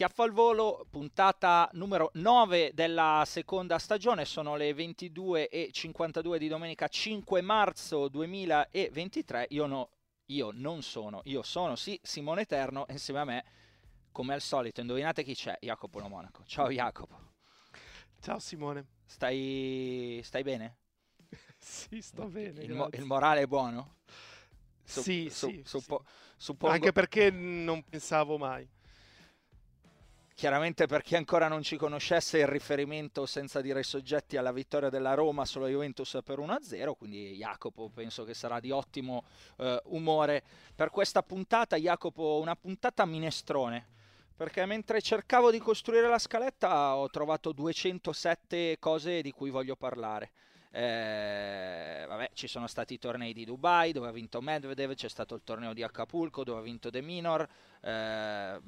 Schiaffo al volo, puntata numero 9 della seconda stagione, sono le 22.52 di domenica 5 marzo 2023. Io, no, io non sono, io sono sì Simone Eterno e insieme a me, come al solito, indovinate chi c'è? Jacopo Lo Monaco. Ciao Jacopo. Ciao Simone. Stai, stai bene? sì, sto bene. Il, mo- il morale è buono? Su- sì, su- sì, suppo- sì. suppongo- Anche perché non pensavo mai. Chiaramente per chi ancora non ci conoscesse il riferimento senza dire soggetti alla vittoria della Roma sulla Juventus per 1-0, quindi Jacopo penso che sarà di ottimo eh, umore per questa puntata. Jacopo, una puntata minestrone, perché mentre cercavo di costruire la scaletta ho trovato 207 cose di cui voglio parlare. Eh, vabbè, ci sono stati i tornei di Dubai dove ha vinto Medvedev, c'è stato il torneo di Acapulco dove ha vinto De Minor, eh,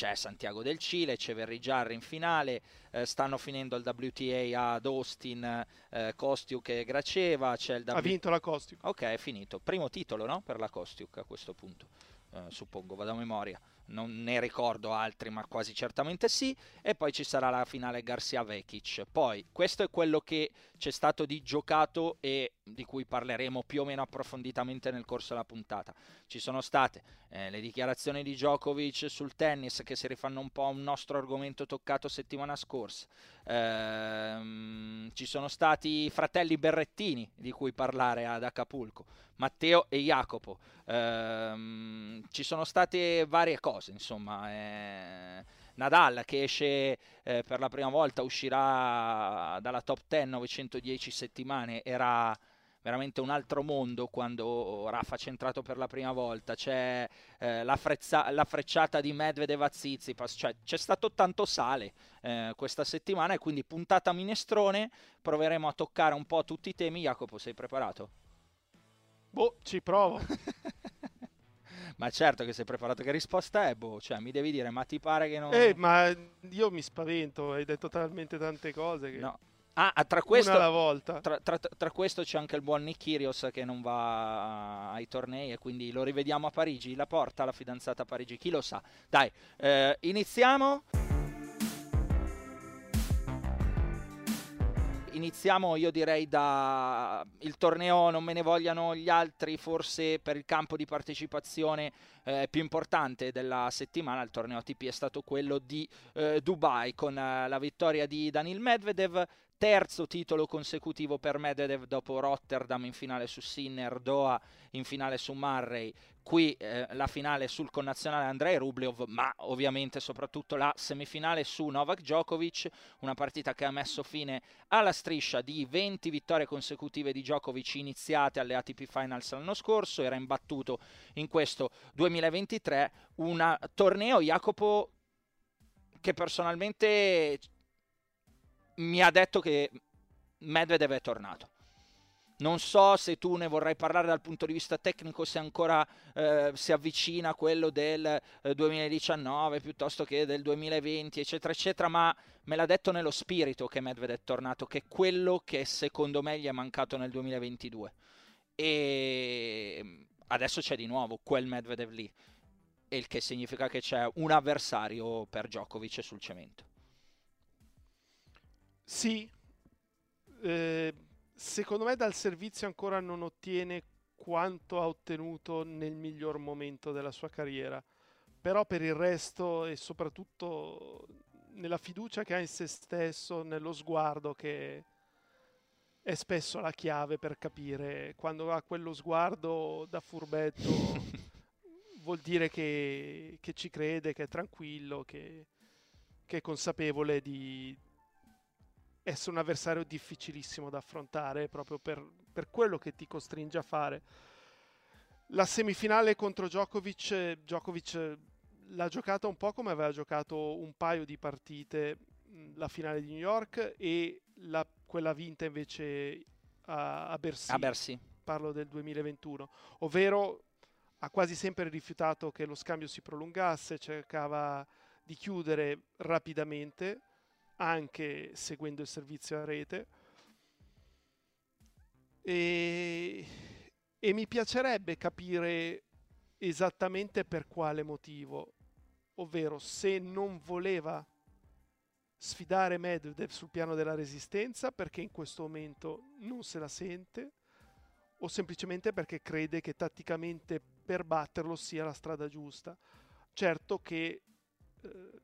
c'è Santiago del Cile, c'è Verrigiarri in finale, eh, stanno finendo il WTA ad Austin, eh, Kostiuk e Graceva, c'è il Ha W- vinto la Costico. Ok, è finito. Primo titolo, no? Per la Kostiuk a questo punto. Eh, suppongo, vado a memoria. Non ne ricordo altri, ma quasi certamente sì. E poi ci sarà la finale Garcia Vekic. Poi, questo è quello che c'è stato di giocato e di cui parleremo più o meno approfonditamente nel corso della puntata. Ci sono state eh, le dichiarazioni di Djokovic sul tennis che si rifanno un po' a un nostro argomento toccato settimana scorsa. Ehm, ci sono stati i fratelli Berrettini di cui parlare ad Acapulco, Matteo e Jacopo. Ehm, ci sono state varie cose, insomma. eh, Nadal che esce eh, per la prima volta, uscirà dalla top 10 910 settimane, era veramente un altro mondo quando Rafa c'è entrato per la prima volta. C'è eh, la, frezza- la frecciata di Medvedev a Tsitsipas, cioè c'è stato tanto sale eh, questa settimana e quindi puntata minestrone, proveremo a toccare un po' tutti i temi. Jacopo, sei preparato? Boh, ci provo. Ma certo che sei preparato, che risposta è? Boh, cioè mi devi dire, ma ti pare che non... Eh, ma io mi spavento, hai detto talmente tante cose che... No. Ah, ah, tra questo, Una alla volta. Tra, tra- tra questo c'è anche il buon Nick Kyrgios che non va ai tornei e quindi lo rivediamo a Parigi. La porta la fidanzata a Parigi, chi lo sa. Dai, eh, iniziamo. Iniziamo io direi da il torneo non me ne vogliano gli altri, forse per il campo di partecipazione eh, più importante della settimana, il torneo ATP è stato quello di eh, Dubai con eh, la vittoria di Danil Medvedev, terzo titolo consecutivo per Medvedev dopo Rotterdam in finale su Sinner, Doha in finale su Murray, qui eh, la finale sul connazionale Andrei Rublev, ma ovviamente soprattutto la semifinale su Novak Djokovic, una partita che ha messo fine alla striscia di 20 vittorie consecutive di Djokovic iniziate alle ATP Finals l'anno scorso, era imbattuto in questo 2023, un torneo Jacopo che personalmente mi ha detto che Medvedev è tornato. Non so se tu ne vorrai parlare dal punto di vista tecnico, se ancora eh, si avvicina a quello del eh, 2019 piuttosto che del 2020, eccetera, eccetera, ma me l'ha detto nello spirito che Medvedev è tornato, che è quello che secondo me gli è mancato nel 2022. E adesso c'è di nuovo quel Medvedev lì, il che significa che c'è un avversario per Djokovic sul cemento. Sì, eh, secondo me dal servizio ancora non ottiene quanto ha ottenuto nel miglior momento della sua carriera, però per il resto e soprattutto nella fiducia che ha in se stesso, nello sguardo che è spesso la chiave per capire quando ha quello sguardo da furbetto vuol dire che, che, ci crede, che è tranquillo, che, che è consapevole di essere un avversario difficilissimo da affrontare proprio per, per quello che ti costringe a fare. La semifinale contro Djokovic, Djokovic l'ha giocata un po' come aveva giocato un paio di partite la finale di New York e la, quella vinta invece a, a, Bercy. a Bercy. Parlo del 2021, ovvero ha quasi sempre rifiutato che lo scambio si prolungasse, cercava di chiudere rapidamente, anche seguendo il servizio a rete. E, e mi piacerebbe capire esattamente per quale motivo, ovvero se non voleva sfidare Medvedev sul piano della resistenza perché in questo momento non se la sente o semplicemente perché crede che tatticamente per batterlo sia la strada giusta. Certo che eh,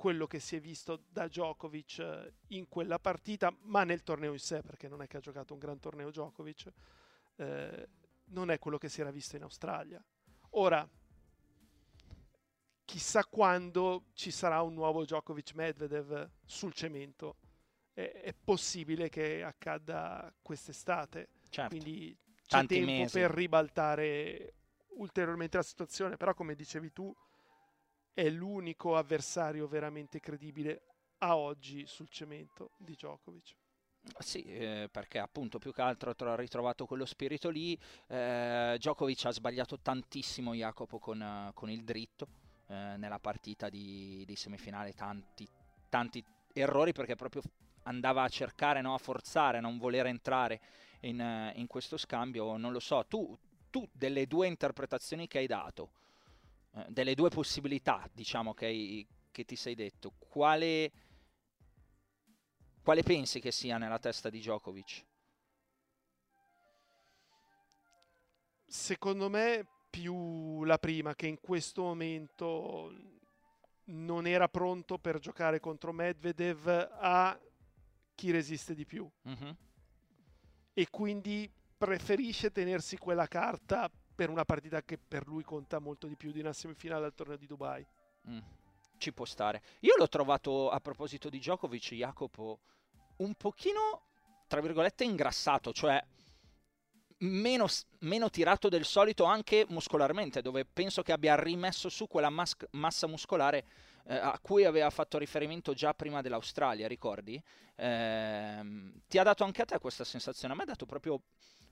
quello che si è visto da Djokovic eh, in quella partita, ma nel torneo in sé, perché non è che ha giocato un gran torneo Djokovic, eh, non è quello che si era visto in Australia. Ora, chissà quando ci sarà un nuovo Djokovic Medvedev sul cemento. È, è possibile che accada quest'estate. Certo. Quindi c'è Tanti tempo mesi. per ribaltare ulteriormente la situazione. Però, come dicevi tu, è l'unico avversario veramente credibile a oggi sul cemento di Djokovic. Sì, eh, perché appunto più che altro ha ritrovato quello spirito lì. Eh, Djokovic ha sbagliato tantissimo Jacopo con, uh, con il dritto eh, nella partita di, di, semifinale, tanti, tanti errori perché proprio andava a cercare, no, a forzare, a non voler entrare in, uh, in, questo scambio. Non lo so, tu, tu delle due interpretazioni che hai dato, eh, delle due possibilità diciamo che, hai, che ti sei detto, quale quale pensi che sia nella testa di Djokovic? Secondo me più la prima, che in questo momento non era pronto per giocare contro Medvedev a chi resiste di più. Mm-hmm. E quindi preferisce tenersi quella carta per una partita che per lui conta molto di più di una semifinale al torneo di Dubai. Mm ci può stare. Io l'ho trovato, a proposito di Djokovic, Jacopo, un pochino, tra virgolette, ingrassato, cioè meno, meno, tirato del solito anche muscolarmente, dove penso che abbia rimesso su quella mas- massa muscolare eh, a cui aveva fatto riferimento già prima dell'Australia, ricordi? Eh, ti ha dato anche a te questa sensazione? A me ha dato proprio,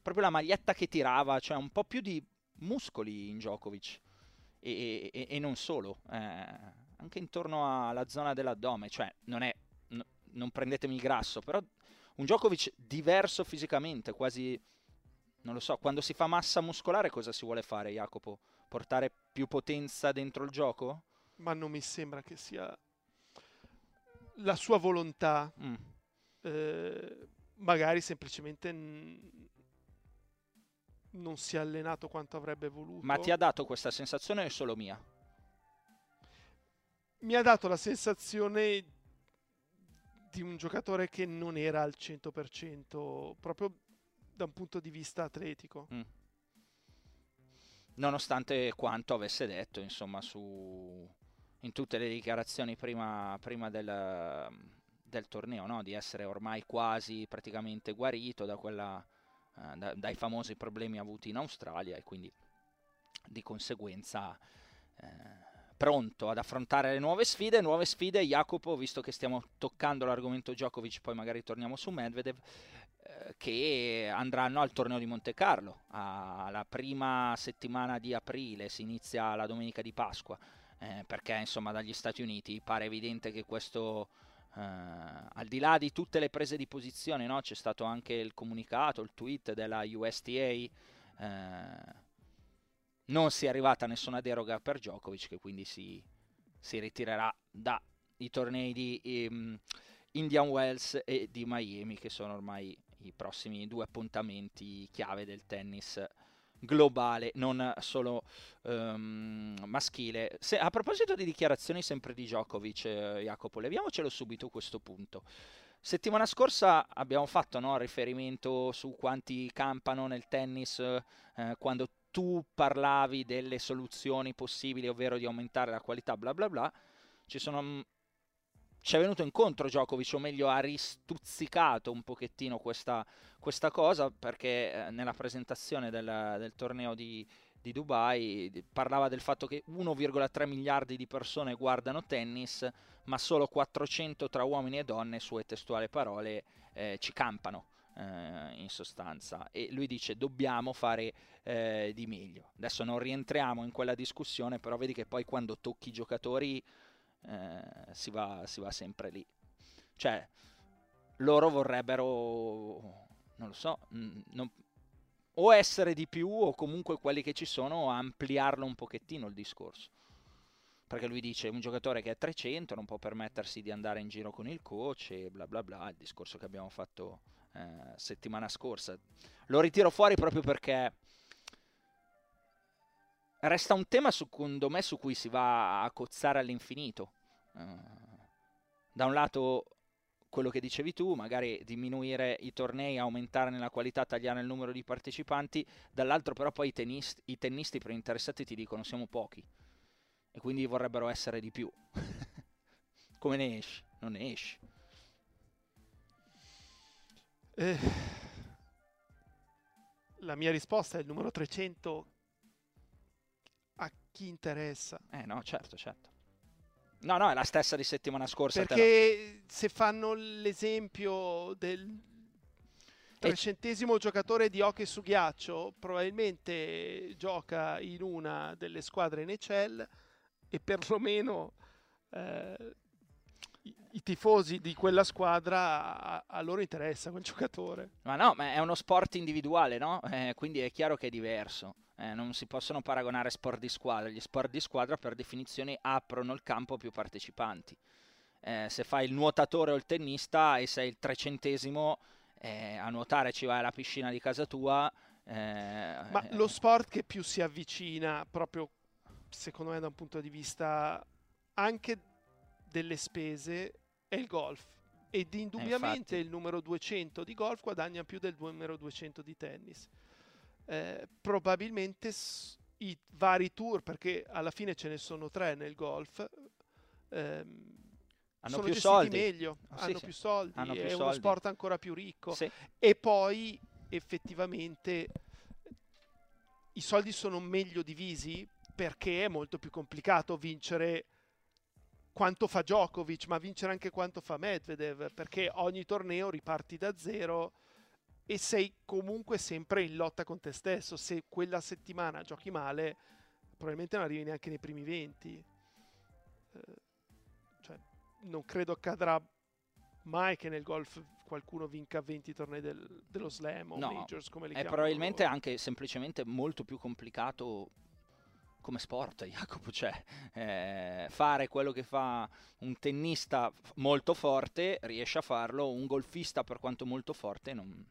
proprio la maglietta che tirava, cioè un po' più di muscoli in Djokovic. E, e, e non solo. Eh, anche intorno alla zona dell'addome, cioè non è, n- non prendetemi il grasso, però un Djokovic diverso fisicamente, quasi, non lo so, quando si fa massa muscolare cosa si vuole fare Jacopo? Portare più potenza dentro il gioco? Ma non mi sembra che sia la sua volontà, mm. eh, magari semplicemente n- non si è allenato quanto avrebbe voluto. Ma ti ha dato questa sensazione o è solo mia? mi ha dato la sensazione di un giocatore che non era al 100% proprio da un punto di vista atletico. Mm. Nonostante quanto avesse detto, insomma, su, in tutte le dichiarazioni prima, prima del, del, torneo, no? di essere ormai quasi praticamente guarito da quella, da, dai famosi problemi avuti in Australia e quindi di conseguenza... Eh, pronto ad affrontare le nuove sfide. Nuove sfide, Jacopo, visto che stiamo toccando l'argomento Djokovic, poi magari torniamo su Medvedev, eh, che andranno al torneo di Monte Carlo. alla prima settimana di aprile si inizia la domenica di Pasqua, eh, perché insomma dagli Stati Uniti pare evidente che questo... Uh, al di là di tutte le prese di posizione, no? c'è stato anche il comunicato, il tweet della USTA, uh, non sia arrivata nessuna deroga per Djokovic che quindi si, si ritirerà dai tornei di um, Indian Wells e di Miami che sono ormai i prossimi due appuntamenti chiave del tennis globale, non solo um, maschile. Se, a proposito di dichiarazioni sempre di Djokovic, eh, Jacopo, leviamocelo subito questo punto. Settimana scorsa abbiamo fatto no, riferimento su quanti campano nel tennis eh, quando tu parlavi delle soluzioni possibili, ovvero di aumentare la qualità, bla bla bla. Ci sono mm, ci è venuto incontro Djokovic, o meglio ha ristuzzicato un pochettino questa, questa cosa perché eh, nella presentazione del, del torneo di, di, Dubai parlava del fatto che 1,3 miliardi di persone guardano tennis, ma solo 400 tra uomini e donne, sue testuali parole, eh, ci campano eh, in sostanza. E lui dice dobbiamo fare eh, di meglio. Adesso non rientriamo in quella discussione, però vedi che poi quando tocchi i giocatori eh, si, va, si va sempre lì. Cioè, loro vorrebbero, non lo so, non, o essere di più o comunque quelli che ci sono ampliarlo un pochettino il discorso. Perché lui dice un giocatore che è 300 non può permettersi di andare in giro con il coach e bla bla bla, il discorso che abbiamo fatto eh, settimana scorsa. Lo ritiro fuori proprio perché resta un tema secondo me su cui si va a cozzare all'infinito. Uh, da un lato quello che dicevi tu, magari diminuire i tornei, aumentare nella qualità, tagliare il numero di partecipanti, dall'altro però poi i tennisti, i tennisti per interessati ti dicono siamo pochi e quindi vorrebbero essere di più. Come ne esci? Non ne esci. Eh, la mia risposta è il numero 300 a chi interessa. Eh no, certo, certo. No, no, è la stessa di settimana scorsa. Perché se fanno l'esempio del trecentesimo giocatore di hockey su ghiaccio, probabilmente gioca in una delle squadre in Ecel e perlomeno eh, i, i, tifosi di quella squadra a, a, loro interessa quel giocatore. Ma no, ma è uno sport individuale, no? Eh, quindi è chiaro che è diverso. Eh, non si possono paragonare sport di squadra. Gli sport di squadra per definizione aprono il campo a più partecipanti. Eh, se fai il nuotatore o il tennista e sei il trecentesimo eh, a nuotare ci vai alla piscina di casa tua. Eh, Ma lo sport che più si avvicina proprio secondo me da un punto di vista anche delle spese è il golf ed indubbiamente il numero 200 di golf guadagna più del numero 200 di tennis eh, probabilmente i vari tour, perché alla fine ce ne sono tre nel golf, ehm, hanno sono più soldi. meglio, oh, hanno, sì, più soldi, hanno più è soldi. uno sport ancora più ricco. Sì. E poi effettivamente i soldi sono meglio divisi perché è molto più complicato vincere quanto fa Djokovic, ma vincere anche quanto fa Medvedev, perché ogni torneo riparti da zero e sei comunque sempre in lotta con te stesso. Se quella settimana giochi male, probabilmente non arrivi neanche nei primi 20. Eh, cioè, non credo accadrà mai che nel golf qualcuno vinca 20 tornei del, dello slam o no, majors come li è probabilmente loro. anche semplicemente molto più complicato come sport, Jacopo, cioè eh, fare quello che fa un tennista molto forte riesce a farlo, un golfista per quanto molto forte non,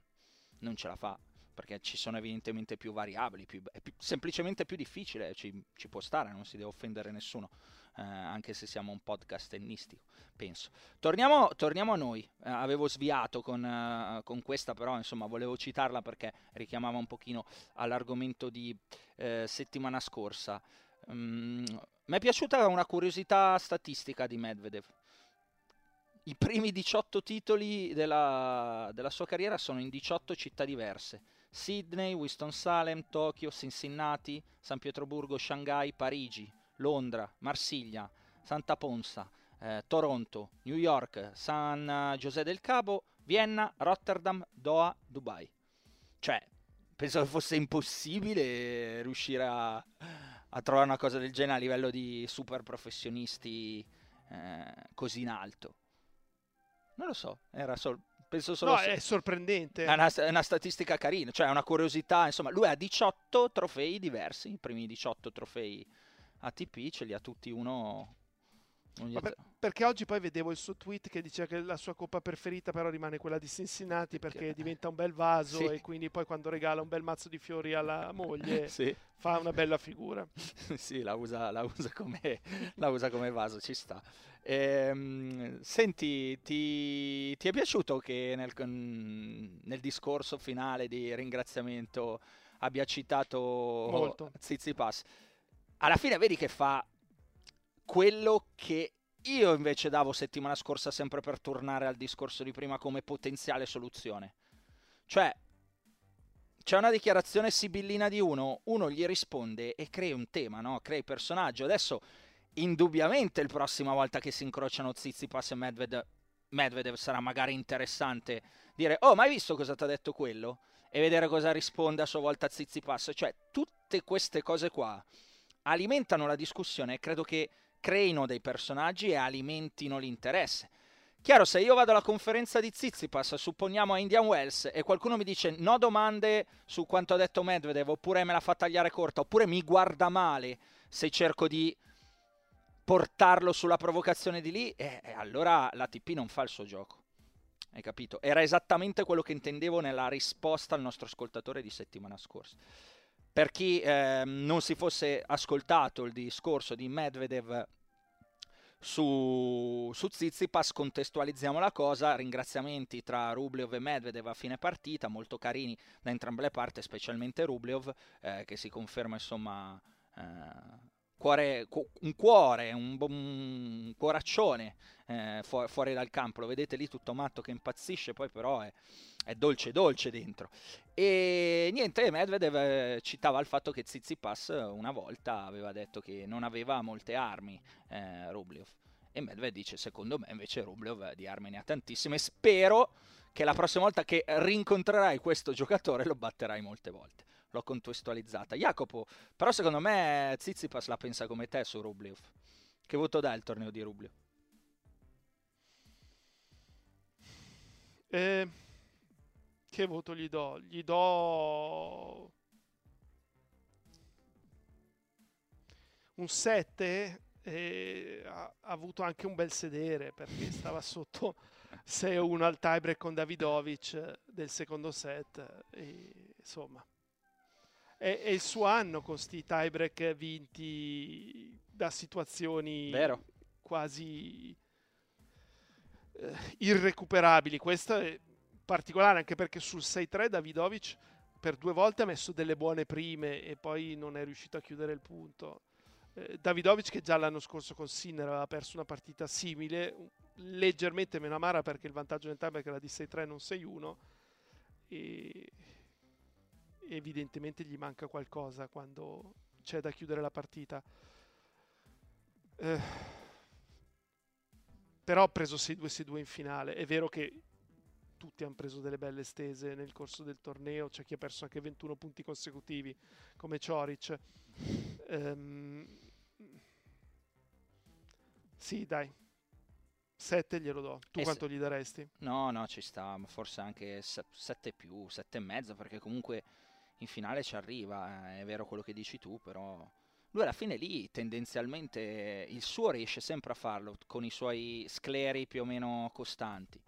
non ce la fa perché ci sono evidentemente più variabili, più, è più, semplicemente più difficile, ci, ci, può stare, non si deve offendere nessuno, eh, anche se siamo un podcast tennistico, penso. Torniamo, torniamo a noi, eh, avevo sviato con, uh, con, questa, però insomma volevo citarla perché richiamava un pochino all'argomento di eh, settimana scorsa. Mm, mi è piaciuta una curiosità statistica di Medvedev i primi 18 titoli della, della, sua carriera sono in 18 città diverse. Sydney, Winston-Salem, Tokyo, Cincinnati, San Pietroburgo, Shanghai, Parigi, Londra, Marsiglia, Santa Ponsa, eh, Toronto, New York, San José del Cabo, Vienna, Rotterdam, Doha, Dubai. Cioè, penso che fosse impossibile riuscire a, a trovare una cosa del genere a livello di super professionisti eh, così in alto. Non lo so, era solo penso solo no, è sorprendente. È una, è una, statistica carina, cioè è una curiosità. Insomma, lui ha 18 trofei diversi, i primi 18 trofei ATP ce li ha tutti uno. Per, perché oggi poi vedevo il suo tweet che diceva che la sua coppa preferita però rimane quella di Cincinnati perché diventa un bel vaso Sì. e quindi poi quando regala un bel mazzo di fiori alla moglie Sì. fa una bella figura. sì, la usa, la usa come, la usa come vaso, ci sta. Ehm, senti, ti, ti è piaciuto che nel, nel discorso finale di ringraziamento abbia citato Molto. Tsitsipas? Alla fine vedi che fa quello che io invece davo settimana scorsa sempre per tornare al discorso di prima come potenziale soluzione. Cioè, c'è una dichiarazione sibillina di uno, uno gli risponde e crea un tema, no? crea il personaggio. Adesso, indubbiamente, la prossima volta che si incrociano Tsitsipas e Medvedev, Medvedev sarà magari interessante dire oh, ma hai visto cosa ti ha detto quello? E vedere cosa risponde a sua volta Tsitsipas. Cioè, tutte queste cose qua alimentano la discussione e credo che creino dei personaggi e alimentino l'interesse. Chiaro, se io vado alla conferenza di Tsitsipas, supponiamo a Indian Wells, e qualcuno mi dice no domande su quanto ha detto Medvedev, oppure me la fa tagliare corta, oppure mi guarda male se cerco di portarlo sulla provocazione di lì, eh, allora l'ATP non fa il suo gioco. Hai capito? Era esattamente quello che intendevo nella risposta al nostro ascoltatore di settimana scorsa. Per chi eh, non si fosse ascoltato il discorso di Medvedev su, su Tsitsipas contestualizziamo la cosa, ringraziamenti tra Rublev e Medvedev a fine partita, molto carini da entrambe le parti, specialmente Rublev, eh, che si conferma insomma eh, cuore, cu- un cuore, un, un cuoraccione eh, fu- fuori dal campo, lo vedete lì tutto matto che impazzisce, poi però è, è dolce dolce dentro. E niente, Medvedev eh, citava il fatto che Tsitsipas una volta aveva detto che non aveva molte armi, eh, Rublev. E Medvedev dice, secondo me invece Rublev di armi ne ha tantissime. Spero che la prossima volta che rincontrerai questo giocatore lo batterai molte volte. L'ho contestualizzata. Jacopo, però secondo me Tsitsipas la pensa come te su Rublev. Che voto dà il torneo di Rublev? Eh, che voto gli do? Gli do un 7 e ha, ha avuto anche un bel sedere perché stava sotto 6-1 al tiebreak con Davidovic del secondo set e, insomma è, è il suo anno con sti tiebreak vinti da situazioni Vero. quasi eh, irrecuperabili. Questo è particolare anche perché sul 6-3 Davidovic per due volte ha messo delle buone prime e poi non è riuscito a chiudere il punto. Eh, Davidovic che già l'anno scorso con Sinner aveva perso una partita simile, leggermente meno amara perché il vantaggio nel tiebreak era di 6-3 non 6-1 e evidentemente gli manca qualcosa quando c'è da chiudere la partita. Eh, però ha preso 6-2-6-2 in finale. È vero che tutti hanno preso delle belle stese nel corso del torneo, c'è chi ha perso anche 21 punti consecutivi come Cioric. Ehm, sì, dai. 7 glielo do. Tu Eh, quanto gli daresti? No, no, ci sta, ma forse anche 7 più, 7 e mezzo, perché comunque in finale ci arriva, eh, è vero quello che dici tu, però lui alla fine lì tendenzialmente il suo riesce sempre a farlo con i suoi scleri più o meno costanti.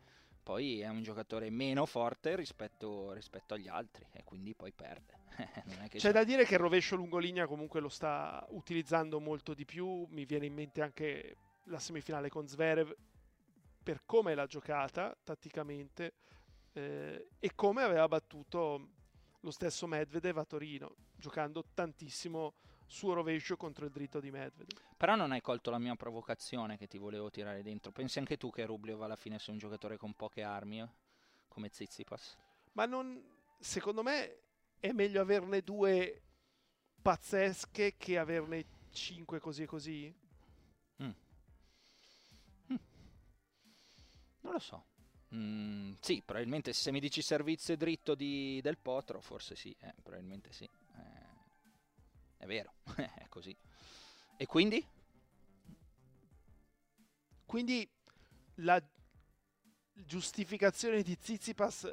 Poi è un giocatore meno forte rispetto, rispetto agli altri e quindi poi perde. C'è c'è- da dire che il rovescio lungolinea comunque lo sta utilizzando molto di più. Mi viene in mente anche la semifinale con Zverev per come l'ha giocata tatticamente eh, e come aveva battuto lo stesso Medvedev a Torino, giocando tantissimo suo rovescio contro il dritto di Medvedev. Però non hai colto la mia provocazione che ti volevo tirare dentro. Pensi anche tu che Rublev alla fine sia un giocatore con poche armi, eh? come Tsitsipas? Ma non, secondo me è meglio averne due pazzesche che averne cinque così e così. Non lo so. Mm, sì, probabilmente se mi dici servizio dritto di- del Potro, forse sì, eh, probabilmente sì. Eh, è vero, è così. E quindi? Quindi la giustificazione di Zizipas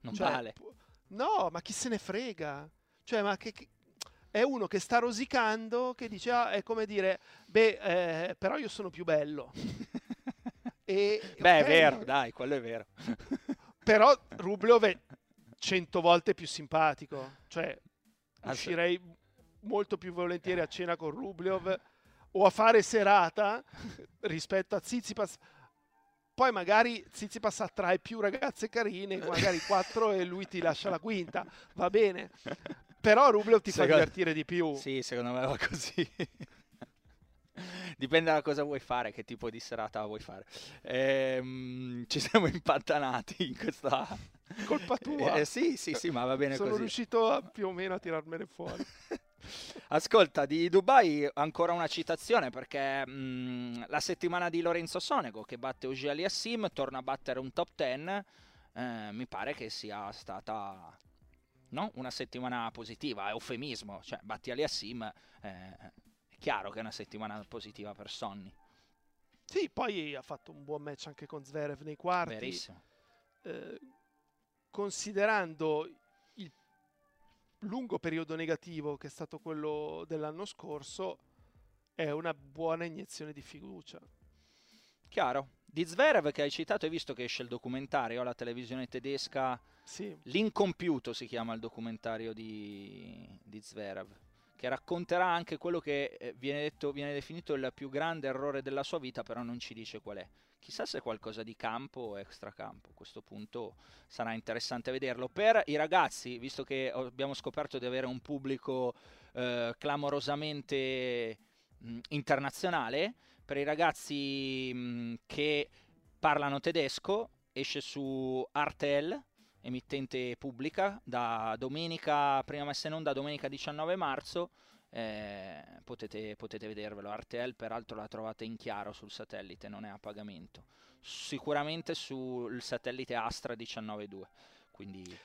Non cioè, vale. No, ma chi se ne frega? Cioè, ma che, che- è uno che sta rosicando, che dice, ah, è come dire, beh, eh, però io sono più bello. e, beh, okay, è vero, dai, quello è vero. però Rublev è cento volte più simpatico, cioè uscirei molto più volentieri a cena con Rublev o a fare serata rispetto a Zizipas. Poi magari Zizipas attrae più ragazze carine, magari quattro e lui ti lascia la quinta, va bene. Però Rublev ti secondo... fa divertire di più. Sì, secondo me va così. Dipende da cosa vuoi fare, che tipo di serata vuoi fare. Ehm, ci siamo impantanati in questa... Colpa tua. Eh, sì, sì, sì, ma va bene Sono così. Sono riuscito a, più o meno a tirarmene fuori. Ascolta, di Dubai ancora una citazione perché mh, la settimana di Lorenzo Sonego che batte Uji Aliassim torna a battere un top 10, eh, mi pare che sia stata no? una settimana positiva, è eufemismo, cioè batti Aliassim, eh, è chiaro che è una settimana positiva per Sonny. Sì, poi ha fatto un buon match anche con Zverev nei quarti. Verissimo. Eh, considerando lungo periodo negativo che è stato quello dell'anno scorso è una buona iniezione di fiducia. Chiaro. Di Zverev che hai citato, hai visto che esce il documentario alla televisione tedesca? Sì. L'incompiuto si chiama il documentario di, di Zverev, che racconterà anche quello che eh, viene, detto, viene definito il più grande errore della sua vita, però non ci dice qual è. Chissà se è qualcosa di campo o extracampo, a questo punto sarà interessante vederlo. Per i ragazzi, visto che abbiamo scoperto di avere un pubblico eh, clamorosamente mh, internazionale, per i ragazzi mh, che parlano tedesco esce su Artel, emittente pubblica, da domenica, prima messa in onda, domenica 19 marzo, eh, potete, potete vedervelo. RTL peraltro la trovate in chiaro sul satellite, non è a pagamento. Sicuramente sul satellite Astra 19.2, quindi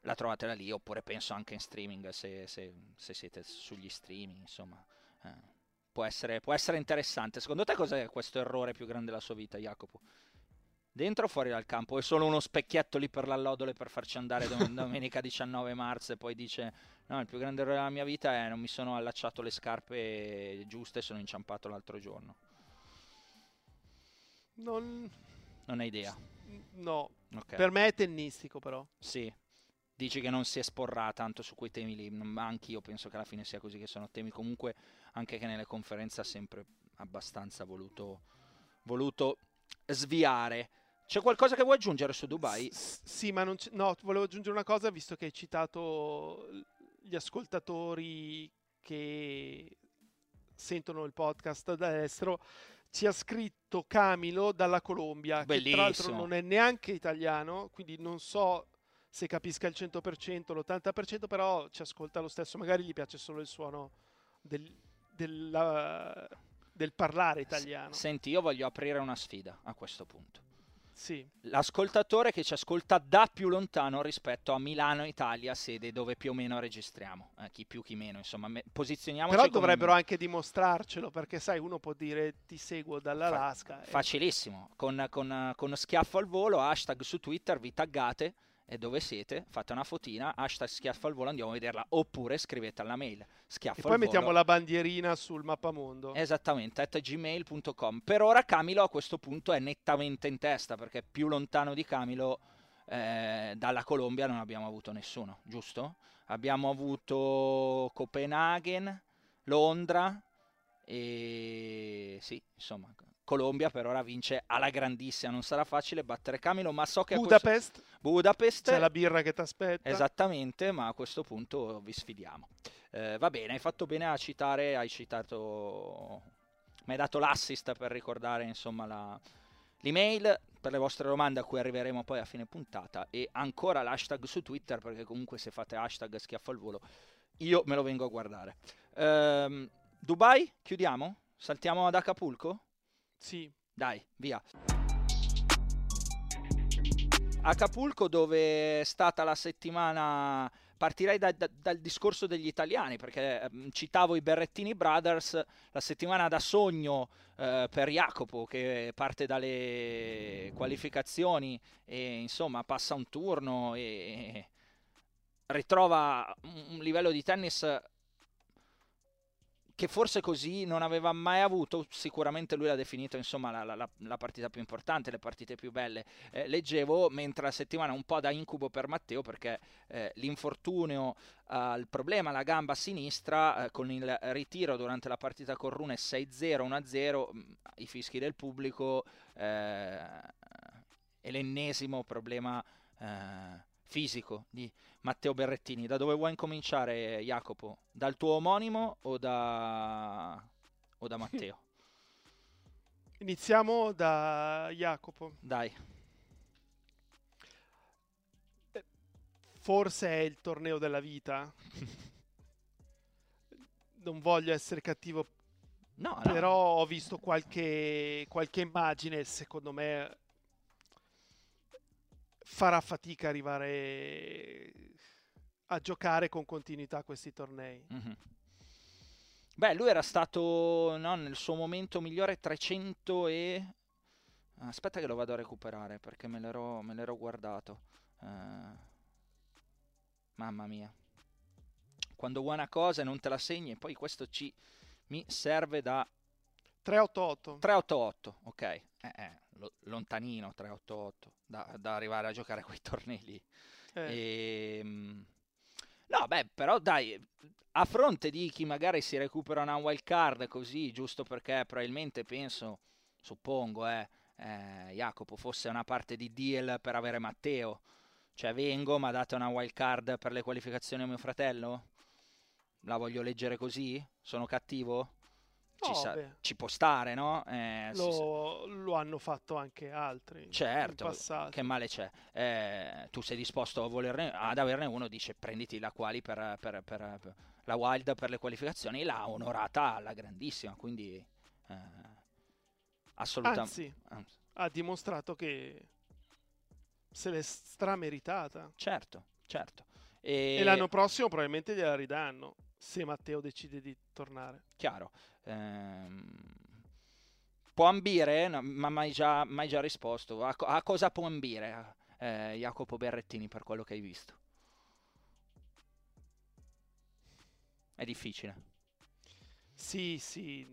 la trovate da lì, oppure penso anche in streaming se, se, se siete sugli streaming, insomma. Eh, può, essere, può essere interessante. Secondo te cos'è questo errore più grande della sua vita, Jacopo? Dentro o fuori dal campo? È solo uno specchietto lì per l'allodole per farci andare domenica 19 marzo e poi dice no, il più grande errore della mia vita è non mi sono allacciato le scarpe giuste e sono inciampato l'altro giorno. Non... Non hai idea? No. Okay. Per me è tennistico però. Sì. Dici che non si esporrà tanto su quei temi lì, ma anch'io penso che alla fine sia così, che sono temi comunque anche che nelle conferenze ha sempre abbastanza voluto, voluto sviare. C'è qualcosa che vuoi aggiungere su Dubai? S- sì, ma non c- no, volevo aggiungere una cosa, visto che hai citato gli ascoltatori che sentono il podcast da estero. Ci ha scritto Camilo dalla Colombia, Bellissimo. che tra l'altro non è neanche italiano, quindi non so se capisca il 100%, l'80%, però ci ascolta lo stesso, magari gli piace solo il suono del, della, del parlare italiano. Senti, io voglio aprire una sfida a questo punto. Sì. L'ascoltatore che ci ascolta da più lontano rispetto a Milano, Italia, sede dove più o meno registriamo, eh, chi più chi meno, insomma, me- posizioniamoci. Però dovrebbero come... anche dimostrarcelo, perché sai, uno può dire ti seguo dall'Alaska. Fa- e... Facilissimo, con, con, con schiaffo al volo, hashtag su Twitter, vi taggate e dove siete, fate una fotina, hashtag schiaffo al volo, andiamo a vederla, oppure scrivete alla mail schiaffo e poi mettiamo la bandierina sul mappamondo. Esattamente, at gmail.com. Per ora Camilo a questo punto è nettamente in testa, perché più lontano di Camilo eh, dalla Colombia non abbiamo avuto nessuno, giusto? Abbiamo avuto Copenaghen, Londra e sì, insomma, Colombia per ora vince alla grandissima, non sarà facile battere Camilo, ma so che Budapest, questo... Budapest c'è la birra che ti aspetta. Esattamente, ma a questo punto vi sfidiamo. Eh, va bene, hai fatto bene a citare, hai citato mi hai dato l'assist per ricordare insomma la, l'email per le vostre domande a cui arriveremo poi a fine puntata e ancora l'hashtag su Twitter perché comunque se fate hashtag schiaffo al volo io me lo vengo a guardare. Ehm, Dubai, chiudiamo? Saltiamo ad Acapulco? Sì. Dai, via. Acapulco dove è stata la settimana partirei da, da, dal discorso degli italiani perché eh, citavo i Berrettini Brothers la settimana da sogno eh, per Jacopo che parte dalle qualificazioni e insomma passa un turno e ritrova un livello di tennis che forse così non aveva mai avuto, sicuramente lui l'ha definito insomma la, la, la partita più importante, le partite più belle. Eh, leggevo mentre la settimana un po' da incubo per Matteo perché eh, l'infortunio al uh, problema alla gamba sinistra uh, con il ritiro durante la partita con Rune 6-0, 1-0, i fischi del pubblico eh, e l'ennesimo problema eh, fisico di Matteo Berrettini. Da dove vuoi incominciare, Jacopo? Dal tuo omonimo o da, o da Matteo? Iniziamo da Jacopo. Dai. Forse è il torneo della vita. non voglio essere cattivo, no, però no. ho visto qualche, qualche immagine, secondo me farà fatica arrivare a giocare con continuità questi tornei. Mm-hmm. Beh, lui era stato no, nel suo momento migliore 300 e... Aspetta che lo vado a recuperare perché me l'ero, me l'ero guardato. Uh... Mamma mia. Quando vuoi una cosa e non te la segni, poi questo ci mi serve da 388. 388, ok. Eh, eh, lontanino 388 da, da, arrivare a giocare quei tornei lì. Eh. E, ehm, no, beh, però dai, a fronte di chi magari si recupera una wild card così, giusto perché probabilmente penso, suppongo, eh, eh, Jacopo fosse una parte di deal per avere Matteo. Cioè vengo, ma date una wild card per le qualificazioni a mio fratello? La voglio leggere così? Sono cattivo? Ci, sa- ci, può stare, no? Eh, lo, lo, hanno fatto anche altri. Certo, che male c'è. Eh, tu sei disposto volerne, ad averne uno, dice prenditi la quali per, per, per, per, la Wild per le qualificazioni, l'ha onorata alla grandissima, quindi eh, assolutamente. Anzi, ha dimostrato che se l'è strameritata. Certo, certo. E... e l'anno prossimo probabilmente gliela ridanno se Matteo decide di tornare. Chiaro. Ehm, può ambire, no, ma mai già, mai già risposto. A, a, cosa può ambire eh, Jacopo Berrettini per quello che hai visto? È difficile. Sì, sì.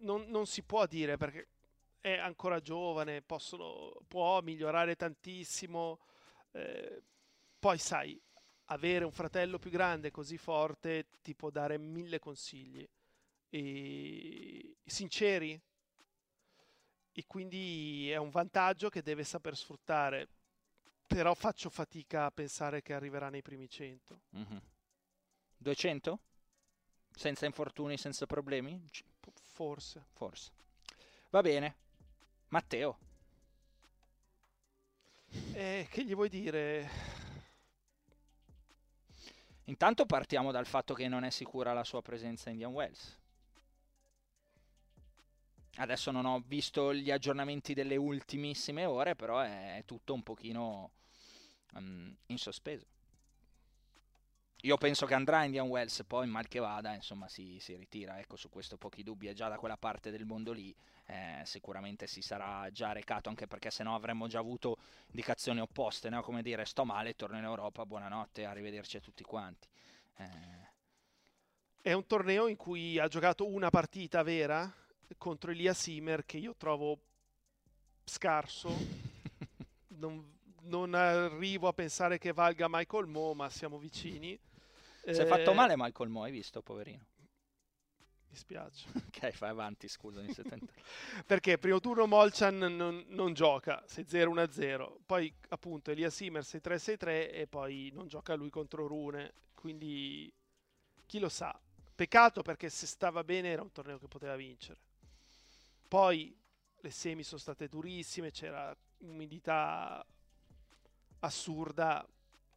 non, non, si può dire perché è ancora giovane, possono, può migliorare tantissimo. Eh, poi sai, avere un fratello più grande così forte ti può dare mille consigli. E sinceri. E quindi è un vantaggio che deve saper sfruttare. Però faccio fatica a pensare che arriverà nei primi 100 mm-hmm. 200? senza infortuni senza problemi? forse. Forse. Va bene. Matteo. Eh, che gli vuoi dire Intanto partiamo dal fatto che non è sicura la sua presenza in Indian Wells. Adesso non ho visto gli aggiornamenti delle ultimissime ore, però è tutto un pochino um, in sospeso. Io penso che andrà Indian Wells, poi mal che vada, insomma, si, si ritira. Ecco, su questo pochi dubbi. È già da quella parte del mondo lì eh, sicuramente si sarà già recato, anche perché sennò avremmo già avuto indicazioni opposte, no? come dire sto male, torno in Europa, buonanotte, arrivederci a tutti quanti. Eh... È un torneo in cui ha giocato una partita vera contro Elia Simer che io trovo scarso. non, non, arrivo a pensare che valga Michael Mo, ma siamo vicini. Si è eh... fatto male Michael Mo, hai visto, poverino? Mi spiace. ok, fai avanti, scusami. Perché primo turno Molchan non, non gioca, 6-0-1-0. Poi appunto Elia Simmer 6-3-6-3 e poi non gioca lui contro Rune. Quindi chi lo sa. Peccato perché se stava bene era un torneo che poteva vincere. Poi le semi sono state durissime, c'era umidità assurda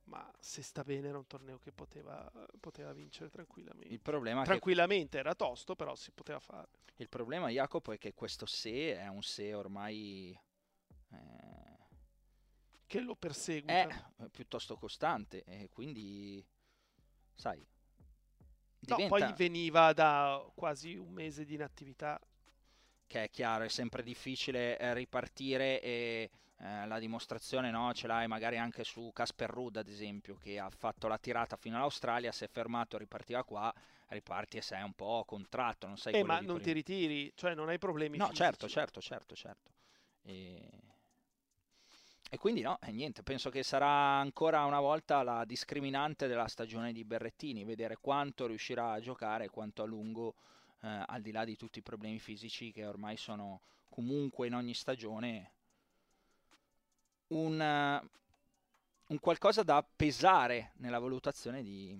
ma se sta bene era un torneo che poteva, poteva vincere tranquillamente. Il problema tranquillamente che... era tosto, però si poteva fare. Il problema, Jacopo, è che questo se è un se ormai... Eh... Che lo persegue. È piuttosto costante e quindi, sai... Diventa... No, poi veniva da quasi un mese di inattività. che è chiaro, è sempre difficile eh, ripartire e eh, la dimostrazione no, ce l'hai magari anche su Casper Rudd ad esempio che ha fatto la tirata fino all'Australia, si è fermato, ripartiva qua, riparti e sei un po' contratto, non sai eh, ma non prima. ti ritiri, cioè non hai problemi No, fisici. certo, certo, certo, certo. E... e quindi no, e niente, penso che sarà ancora una volta la discriminante della stagione di Berrettini, vedere quanto riuscirà a giocare e quanto a lungo eh, al di là di tutti i problemi fisici che ormai sono comunque in ogni stagione, un, uh, un qualcosa da pesare nella valutazione di,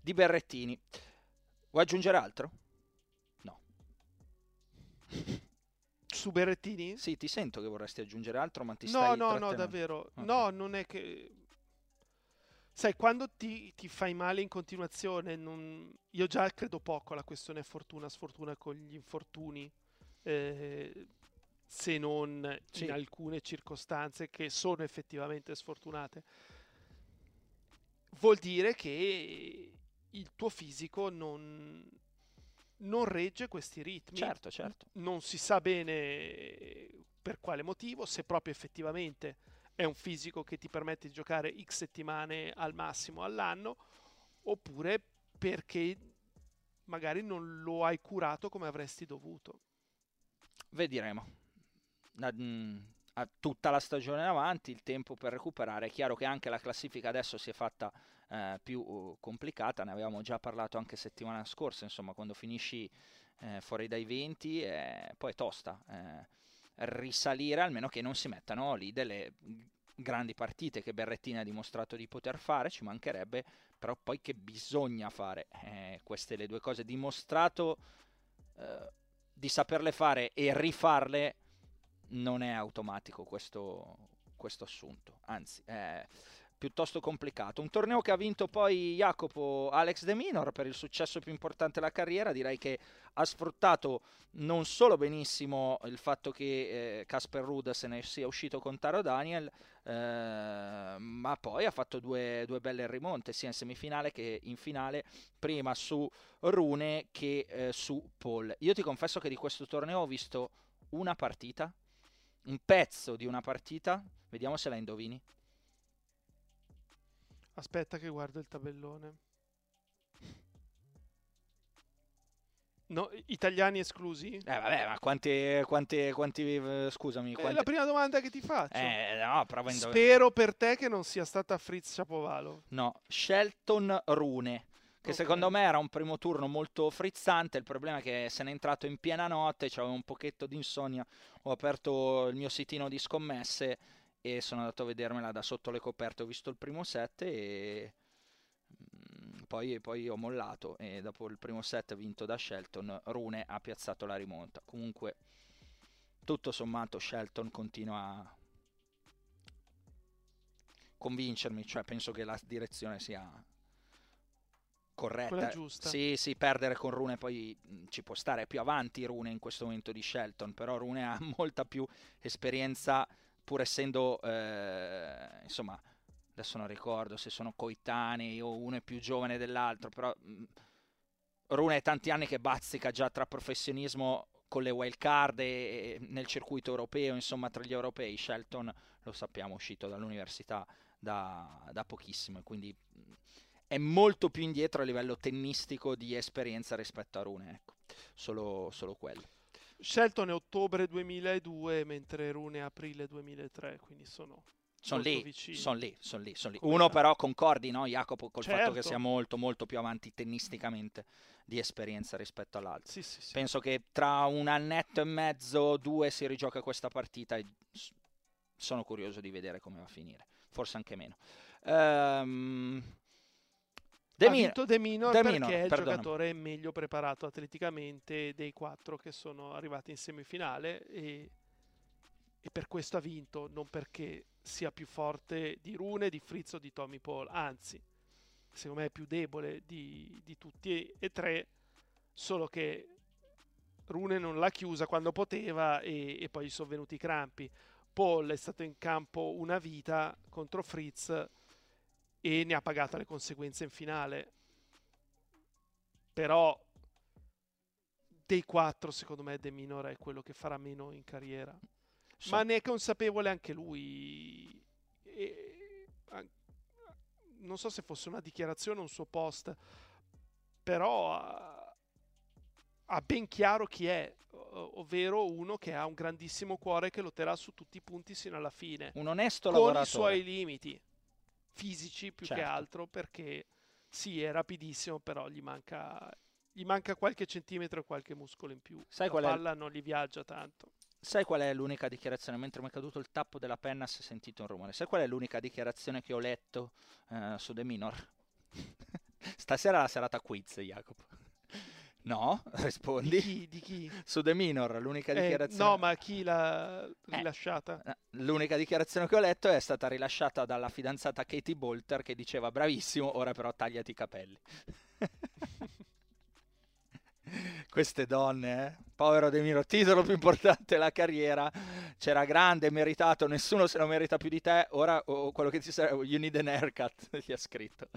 di Berrettini. Vuoi aggiungere altro? No. Su Berrettini? Sì, ti sento che vorresti aggiungere altro, ma ti no, stai No, no, davvero. Okay. No, non è che Sai, quando ti, ti, fai male in continuazione, non... io già credo poco alla questione fortuna-sfortuna con gli infortuni, eh, se non sì. in alcune circostanze che sono effettivamente sfortunate. Vuol dire che il tuo fisico non, non regge questi ritmi. Certo, certo. Non si sa bene per quale motivo, se proprio effettivamente è un fisico che ti permette di giocare X settimane al massimo all'anno, oppure perché magari non lo hai curato come avresti dovuto. Vedremo. Mm, a tutta la stagione avanti, il tempo per recuperare. È chiaro che anche la classifica adesso si è fatta eh, più uh, complicata, ne avevamo già parlato anche settimana scorsa, insomma, quando finisci eh, fuori dai 20, eh, poi è tosta eh, risalire, almeno che non si mettano lì delle grandi partite che Berrettini ha dimostrato di poter fare, ci mancherebbe, però poi che bisogna fare eh, queste le due cose, dimostrato eh, di saperle fare e rifarle non è automatico questo, questo assunto, anzi è piuttosto complicato. Un torneo che ha vinto poi Jacopo Alex De Minor per il successo più importante della carriera, direi che ha sfruttato non solo benissimo il fatto che Casper eh, Rudd se ne sia uscito con Taro Daniel, eh, ma poi ha fatto due, due, belle rimonte sia in semifinale che in finale, prima su Rune che eh, su Paul. Io ti confesso che di questo torneo ho visto una partita, un pezzo di una partita, vediamo se la indovini. Aspetta che guardo il tabellone. No, italiani esclusi? Eh vabbè, ma quanti, quanti, quanti eh, scusami. Quanti... È la prima domanda che ti faccio. Eh, no, provo a Spero per te che non sia stata Fritz Chapovalo. No, Shelton Rune, che okay. secondo me era un primo turno molto frizzante, il problema è che se n'è entrato in piena notte, c'avevo un pochetto di insonnia, ho aperto il mio sitino di scommesse e sono andato a vedermela da sotto le coperte, ho visto il primo set e mm, poi, poi, ho mollato e dopo il primo set vinto da Shelton, Rune ha piazzato la rimonta. Comunque tutto sommato Shelton continua a convincermi, cioè penso che la direzione sia corretta. giusta. Sì, sì, perdere con Rune poi mm, ci può stare più avanti Rune in questo momento di Shelton, però Rune ha molta più esperienza pur essendo, eh, insomma, adesso non ricordo se sono coetanei o uno è più giovane dell'altro, però mh, mm, Rune è tanti anni che bazzica già tra professionismo con le wild card e, e nel circuito europeo, insomma, tra gli europei. Shelton, lo sappiamo, è uscito dall'università da, da pochissimo e quindi mh, mm, è molto più indietro a livello tennistico di esperienza rispetto a Rune, ecco, solo, solo quello. Shelton è ottobre 2002, mentre Rune è aprile 2003, quindi sono sono lì, sono lì, sono lì, son lì. Uno però concordi, no, Jacopo, col certo. fatto che sia molto, molto più avanti tennisticamente di esperienza rispetto all'altro. Sì, sì, sì. Penso che tra un annetto e mezzo, due, si rigioca questa partita e sono curioso di vedere come va a finire. Forse anche meno. Ehm... De ha vinto De Minor De perché Minor, è il giocatore meglio preparato atleticamente dei quattro che sono arrivati in semifinale e, e, per questo ha vinto, non perché sia più forte di Rune, di Fritz o di Tommy Paul, anzi, secondo me è più debole di, di tutti e, e, tre, solo che Rune non l'ha chiusa quando poteva e, e poi gli sono venuti i crampi. Paul è stato in campo una vita contro Fritz e ne ha pagata le conseguenze in finale. Però dei quattro, secondo me, De Minor è quello che farà meno in carriera. Sì. Ma ne è consapevole anche lui. E, non so se fosse una dichiarazione o un suo post, però ha, ha ben chiaro chi è, ovvero uno che ha un grandissimo cuore che lotterà su tutti i punti sino alla fine. Un onesto con lavoratore. Con i suoi limiti fisici più certo. che altro, perché sì, è rapidissimo, però gli manca, gli manca qualche centimetro e qualche muscolo in più. Sai La palla è... non gli viaggia tanto. Sai qual è l'unica dichiarazione? Mentre mi è caduto il tappo della penna si è sentito un rumore. Sai qual è l'unica dichiarazione che ho letto uh, su The Minor? Stasera è la serata quiz, Jacopo. No, rispondi. Di chi? Di chi? Su The Minor, l'unica eh, dichiarazione. No, ma chi l'ha eh, rilasciata? Eh, l'unica dichiarazione che ho letto è stata rilasciata dalla fidanzata Katie Bolter che diceva bravissimo, ora però tagliati i capelli. Queste donne, eh? povero De Miro, titolo più importante della carriera, c'era grande, meritato, nessuno se lo merita più di te, ora oh, quello che ti serve, you need an haircut, ti ha scritto,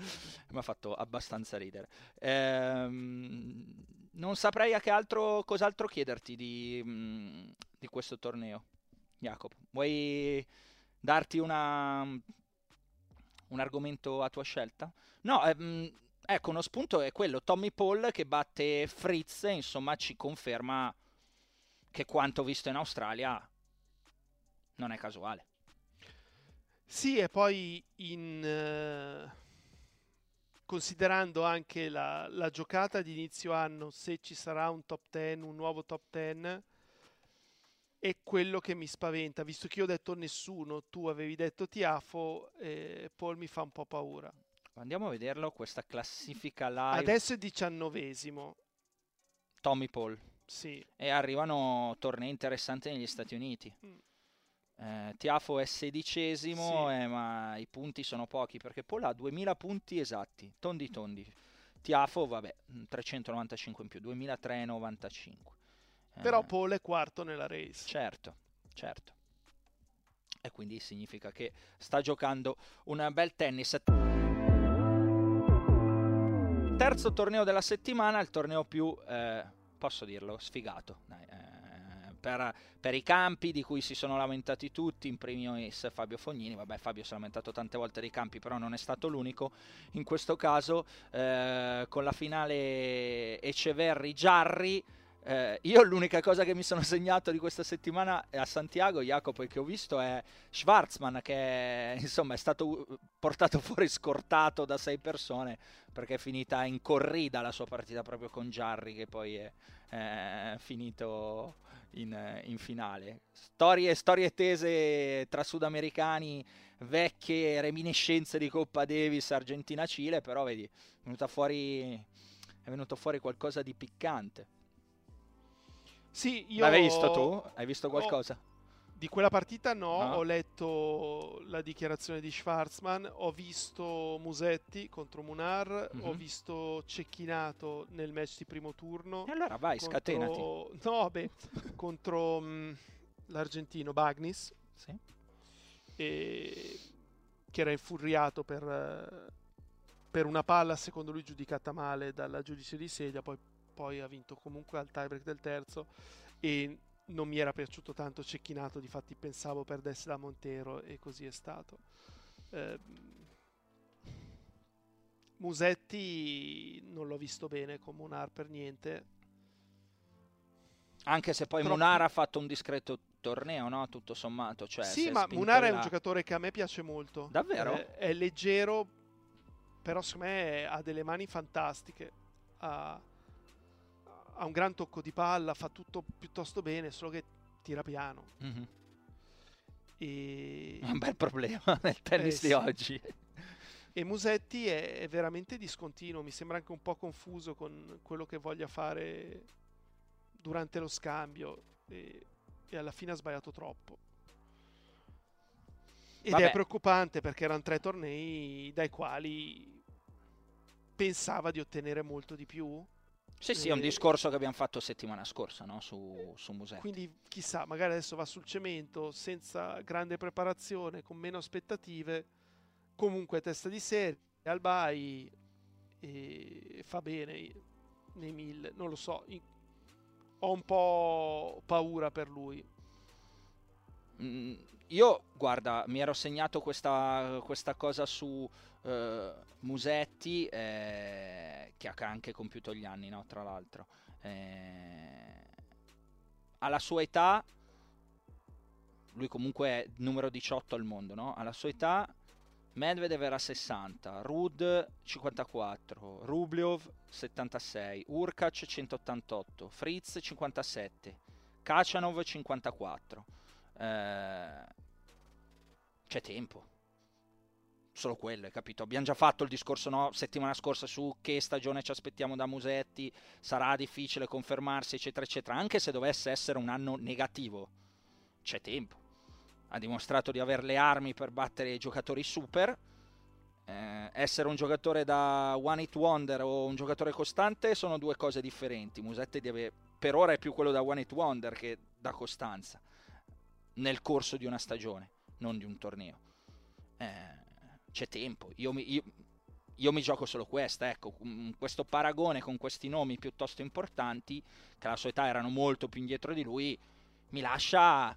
mi ha fatto abbastanza ridere. Ehm, non saprei a che altro, cos'altro chiederti di, mm, di questo torneo, Jacopo. Vuoi darti una, un argomento a tua scelta? No, ehm, ecco, uno spunto è quello, Tommy Paul che batte Fritz, insomma ci conferma che quanto visto in Australia non è casuale. Sì, e poi in... Uh considerando anche la, la, giocata di inizio anno, se ci sarà un top 10, un nuovo top 10, è quello che mi spaventa, visto che io ho detto nessuno, tu avevi detto Tiafo, eh, Paul mi fa un po' paura. Andiamo a vederlo, questa classifica live. Adesso è diciannovesimo. Tommy Paul. Sì. E arrivano tornei interessanti negli Stati Uniti. Mm. Eh, Tiafo è sedicesimo, sì. eh, ma i punti sono pochi perché Paul ha 2000 punti esatti, tondi tondi. Tiafo, vabbè, 395 in più, 2395. Eh, Però Paul è quarto nella race. Certo, certo. E quindi significa che sta giocando un bel tennis. Terzo torneo della settimana, il torneo più, eh, posso dirlo, sfigato. Dai, eh, per, per, i campi di cui si sono lamentati tutti, in primis Fabio Fognini, vabbè Fabio si è lamentato tante volte dei campi, però non è stato l'unico, in questo caso eh, con la finale Eceverri-Giarri, eh, io l'unica cosa che mi sono segnato di questa settimana a Santiago, Jacopo, e che ho visto è Schwarzman che insomma è stato portato fuori scortato da sei persone perché è finita in corrida la sua partita proprio con Giarri che poi è, è finito in, in finale. Storie, storie tese tra sudamericani, vecchie reminiscenze di Coppa Davis, Argentina-Cile, però vedi, è, fuori, è venuto fuori qualcosa di piccante. Sì, io... L'hai visto tu? Hai visto qualcosa? Oh di quella partita no, no, ho letto la dichiarazione di Schwarzman, ho visto Musetti contro Munar, mm-hmm. ho visto Cecchinato nel match di primo turno. E allora vai, contro... scatenati. No, beh, contro mh, mm, l'argentino Bagnis. Sì. E... Che era infuriato per, per una palla, secondo lui, giudicata male dalla giudice di sedia, poi, poi ha vinto comunque al tiebreak del terzo. E non mi era piaciuto tanto Cecchinato, difatti pensavo perdesse da Montero e così è stato. Eh, Musetti non l'ho visto bene con Munar per niente. Anche se poi Troppo... Munar ha fatto un discreto torneo, no? Tutto sommato. Cioè, sì, ma Munar là. è un giocatore che a me piace molto. Davvero? È, è leggero, però secondo me ha delle mani fantastiche. Ha ha un gran tocco di palla, fa tutto piuttosto bene, solo che tira piano. Mm-hmm. E... Un bel problema nel tennis eh, di oggi. E Musetti è, è, veramente discontinuo, mi sembra anche un po' confuso con quello che voglia fare durante lo scambio e, e alla fine ha sbagliato troppo. Ed Vabbè. è preoccupante perché erano tre tornei dai quali pensava di ottenere molto di più sì, sì, è un discorso che abbiamo fatto settimana scorsa no? su, su Musetti. Quindi chissà, magari adesso va sul cemento senza grande preparazione, con meno aspettative, comunque testa di serie, al bye e fa bene nei mille, non lo so. ho un po' paura per lui. Mm, io, guarda, mi ero segnato questa, questa cosa su uh, Musetti, eh, che ha anche compiuto gli anni, no? tra l'altro. Eh, alla sua età, lui comunque è numero 18 al mondo, no? alla sua età Medvedev era 60, Rud 54, Rubliov 76, Urkac 188, Fritz 57, Kachanov 54. Eh, c'è tempo. Solo quello, hai capito? Abbiamo già fatto il discorso no, settimana scorsa su che stagione ci aspettiamo da Musetti, sarà difficile confermarsi, eccetera, eccetera. Anche se dovesse essere un anno negativo, c'è tempo. Ha dimostrato di avere le armi per battere i giocatori super. Eh, essere un giocatore da one hit wonder o un giocatore costante sono due cose differenti. Musetti deve, per ora è più quello da one hit wonder che da costanza nel corso di una stagione, non di un torneo. Eh, c'è tempo. Io mi, io, io mi, gioco solo questa, ecco, questo paragone con questi nomi piuttosto importanti, che alla sua età erano molto più indietro di lui, mi lascia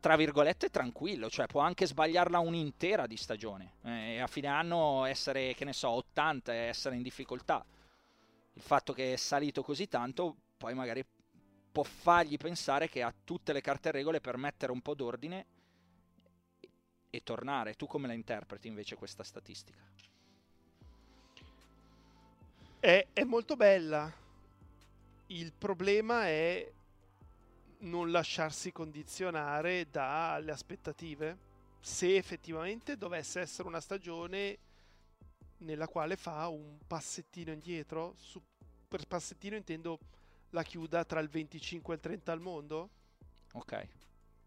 tra virgolette tranquillo, cioè può anche sbagliarla un'intera di stagione eh, e a fine anno essere, che ne so, 80 e essere in difficoltà. Il fatto che è salito così tanto poi magari può fargli pensare che ha tutte le carte e regole per mettere un po' d'ordine e, tornare. Tu come la interpreti invece questa statistica? È, è molto bella. Il problema è non lasciarsi condizionare dalle aspettative. Se effettivamente dovesse essere una stagione nella quale fa un passettino indietro, su, per passettino intendo la chiuda tra il 25 e il 30 al mondo? Ok.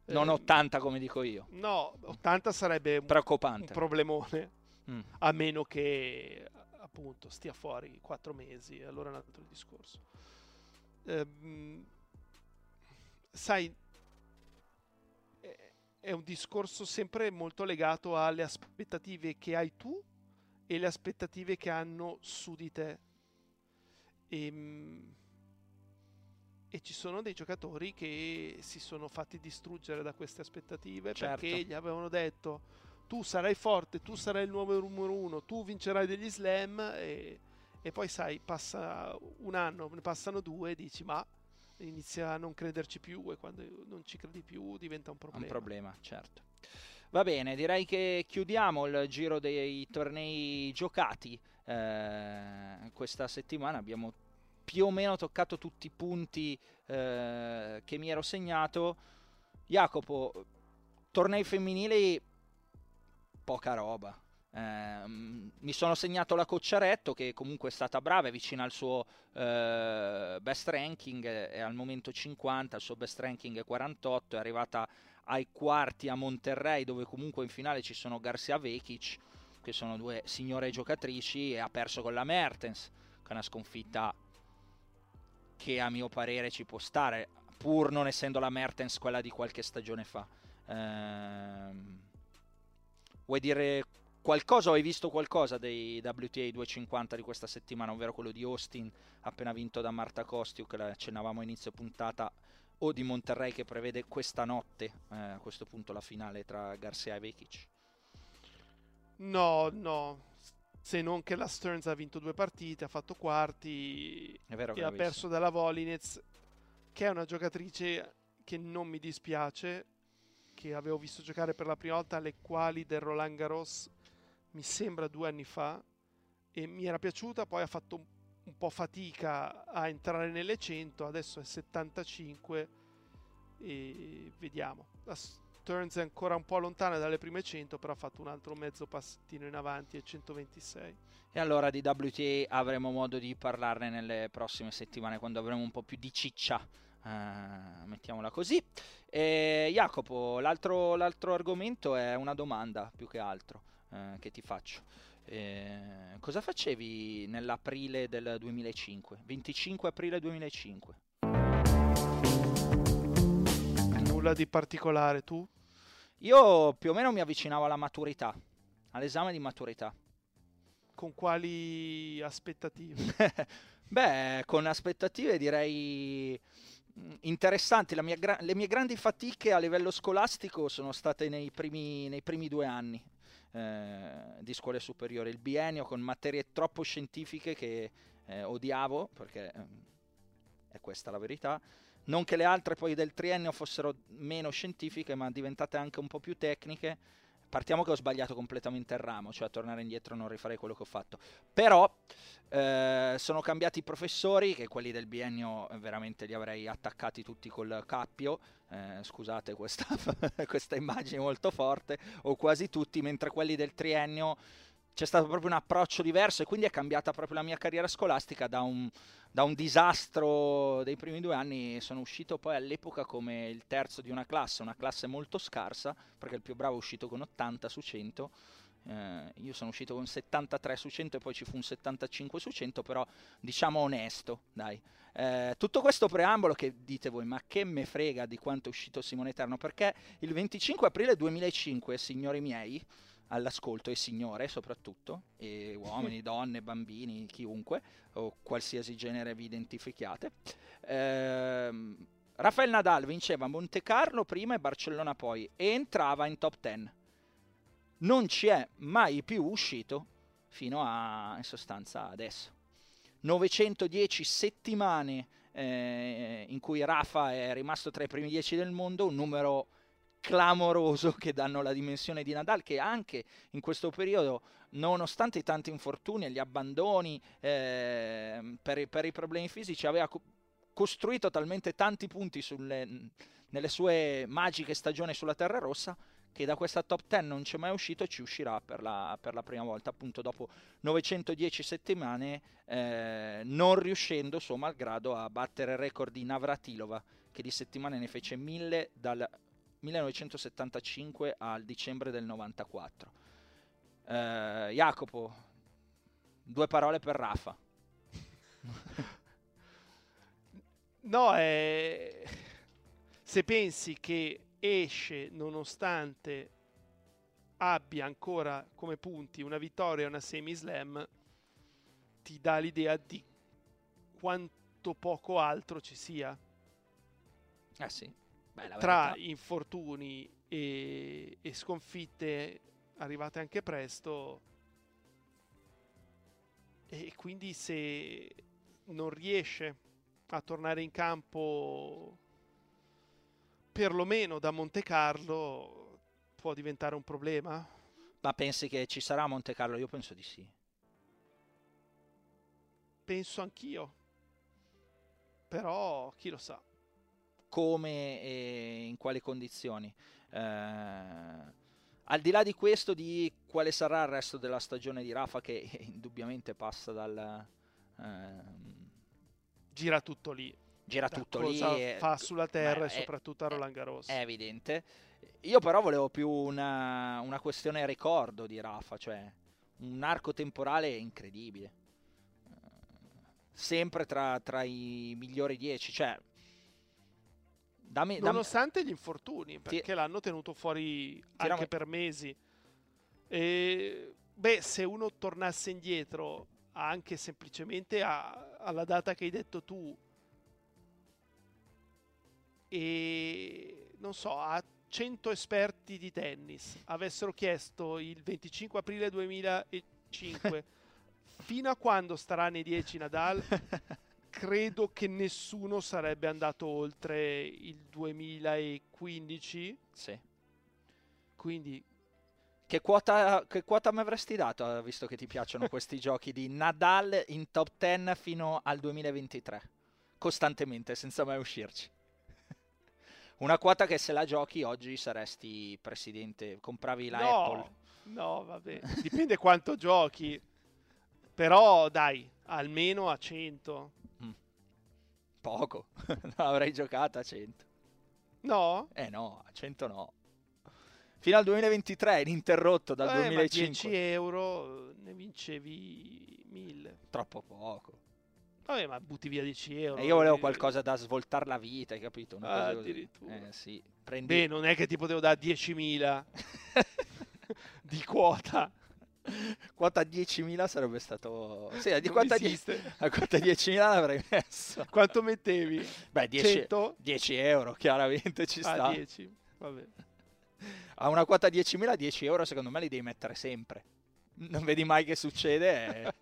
Non eh, 80 come dico io. No, 80 sarebbe un, Preoccupante. un problemone. Mm. A meno che appunto stia fuori 4 mesi, allora è un altro discorso. Ehm, sai, è un discorso sempre molto legato alle aspettative che hai tu e le aspettative che hanno su di te. Ehm, e ci sono dei giocatori che si sono fatti distruggere da queste aspettative certo. perché gli avevano detto tu sarai forte, tu sarai il nuovo numero uno, tu vincerai degli slam e, e poi sai, passa un anno, ne passano due e dici ma inizia a non crederci più e quando non ci credi più diventa un problema. Un problema, certo. Va bene, direi che chiudiamo il giro dei tornei giocati eh, questa settimana. Abbiamo più o meno toccato tutti i punti eh, che mi ero segnato. Jacopo, tornei femminili, poca roba. Eh, mi sono segnato la Cocciaretto che comunque è stata brava, è vicina al suo eh, best ranking, è al momento 50, il suo best ranking è 48, è arrivata ai quarti a Monterrey dove comunque in finale ci sono Garcia Vekic che sono due signore giocatrici e ha perso con la Mertens che è una sconfitta che a mio parere ci può stare pur non essendo la Mertens quella di qualche stagione fa ehm, vuoi dire qualcosa hai visto qualcosa dei WTA 250 di questa settimana, ovvero quello di Austin appena vinto da Marta Costiuk, che accennavamo a inizio puntata, o di Monterrey che prevede questa notte, eh, a questo punto la finale tra Garcia e Vekic? No, no, se non che la Stearns ha vinto due partite, ha fatto quarti e ha perso dalla Volinez, che è una giocatrice che non mi dispiace, che avevo visto giocare per la prima volta alle quali del Roland Garros mi sembra due anni fa, e mi era piaciuta, poi ha fatto un, un po' fatica a entrare nelle 100, adesso è 75 e vediamo. La Stearns è ancora un po' lontana dalle prime 100, però ha fatto un altro mezzo passettino in avanti e 126. E allora di WTA avremo modo di parlarne nelle prossime settimane quando avremo un po' più di ciccia. Uh, mettiamola così. E Jacopo, l'altro, l'altro argomento è una domanda più che altro eh, che ti faccio. Eh, cosa facevi nell'aprile del 2005? 25 aprile 2005. Nulla di particolare, tu? Io più o meno mi avvicinavo alla maturità, all'esame di maturità. Con quali aspettative? Beh, con aspettative direi interessanti. Gra- le mie grandi fatiche a livello scolastico sono state nei primi, nei primi due anni eh, di scuole superiori. Il biennio con materie troppo scientifiche che eh, odiavo, perché eh, è questa la verità. Non che le altre poi del triennio fossero meno scientifiche, ma diventate anche un po' più tecniche. Partiamo che ho sbagliato completamente il ramo, cioè a tornare indietro non rifarei quello che ho fatto. Però eh, sono cambiati i professori, che quelli del biennio eh, veramente li avrei attaccati tutti col cappio, eh, scusate questa, questa immagine molto forte, o quasi tutti, mentre quelli del triennio c'è stato proprio un approccio diverso e quindi è cambiata proprio la mia carriera scolastica da un, da un disastro dei primi due anni. Sono uscito poi all'epoca come il terzo di una classe, una classe molto scarsa perché il più bravo è uscito con 80 su 100 eh, io sono uscito con 73 su 100 e poi ci fu un 75 su 100, però diciamo onesto, dai. Eh, tutto questo preambolo che dite voi, ma che me frega di quanto è uscito Simone Eterno, perché il 25 aprile 2005, signori miei, all'ascolto e signore soprattutto, e uomini, donne, bambini, chiunque, o qualsiasi genere vi identifichiate. Eh, Rafael Nadal vinceva Monte Carlo prima e Barcellona poi e entrava in top 10. Non ci è mai più uscito fino a in sostanza adesso. 910 settimane eh, in cui Rafa è rimasto tra i primi 10 del mondo, un numero clamoroso che danno la dimensione di Nadal che anche in questo periodo nonostante i tanti infortuni e gli abbandoni eh, per, per, i problemi fisici aveva co- costruito talmente tanti punti sulle, nelle sue magiche stagioni sulla terra rossa che da questa top 10 non c'è mai uscito e ci uscirà per la, per la prima volta appunto dopo 910 settimane eh, non riuscendo suo malgrado a battere il record di Navratilova che di settimane ne fece 1000 dal 1975 al dicembre del 94. Eh, Jacopo, due parole per Rafa. no, eh, se pensi che esce nonostante abbia ancora come punti una vittoria e una semi-slam, ti dà l'idea di quanto poco altro ci sia. Ah sì. Beh, tra infortuni e, e sconfitte arrivate anche presto e quindi se non riesce a tornare in campo perlomeno da Monte Carlo può diventare un problema? Ma pensi che ci sarà a Monte Carlo? Io penso di sì. Penso anch'io. Però chi lo sa come e in quali condizioni. Eh, al di là di questo, di quale sarà il resto della stagione di Rafa, che indubbiamente passa dal. Eh, gira tutto lì. Gira da tutto lì. E, fa sulla terra beh, e soprattutto a Roland Garros. È evidente. Io però volevo più una, una questione ricordo di Rafa, cioè un arco temporale incredibile. Sempre tra, tra i migliori dieci, cioè Dammi, Nonostante dammi... gli infortuni, perché Ti... l'hanno tenuto fuori Tirami... anche per mesi. E, beh, se uno tornasse indietro anche semplicemente a, alla data che hai detto tu e non so, a 100 esperti di tennis avessero chiesto il 25 aprile 2005 fino a quando starà nei 10 Nadal credo che nessuno sarebbe andato oltre il 2015. Sì. Quindi che quota, che quota mi avresti dato, visto che ti piacciono questi giochi di Nadal in top 10 fino al 2023? Costantemente, senza mai uscirci. Una quota che se la giochi oggi saresti presidente, compravi la no, Apple. No, vabbè, dipende quanto giochi. Però dai, almeno a 100. Poco, non avrei giocato a 100. No? Eh no, a 100 no. Fino al 2023, ininterrotto dal eh, 2005. 10 euro ne vincevi 1000. Troppo poco. Vabbè, ma butti via 10 euro. E io volevo qualcosa da svoltare la vita, hai capito? Una ah, addirittura. Eh, sì. Prendi... Beh, non è che ti potevo dare 10.000 di quota. quota 10.000 sarebbe stato... Sì, di quota, die... a quota 10.000 l'avrei messo. Quanto mettevi? Beh, 10, 10 euro, chiaramente ci sta. Ah, 10, vabbè. A una quota 10.000, 10 euro secondo me li devi mettere sempre. Non vedi mai che succede e,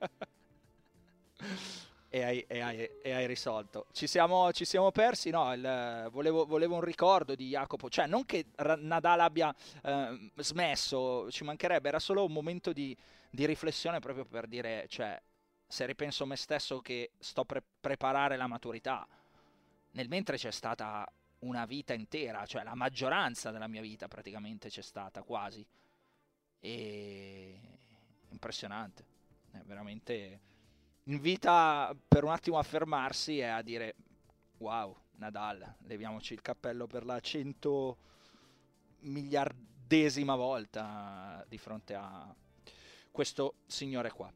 e, hai, e, hai, e hai, risolto. Ci siamo, ci siamo persi, no? Il, volevo, volevo, un ricordo di Jacopo, cioè non che Nadal abbia eh, smesso, ci mancherebbe, era solo un momento di, di riflessione proprio per dire, cioè, se ripenso me stesso che sto per preparare la maturità, nel mentre c'è stata una vita intera, cioè la maggioranza della mia vita praticamente c'è stata quasi. E impressionante, è veramente invita per un attimo a fermarsi e a dire wow, Nadal, leviamoci il cappello per la cento miliardesima volta di fronte a questo signore qua.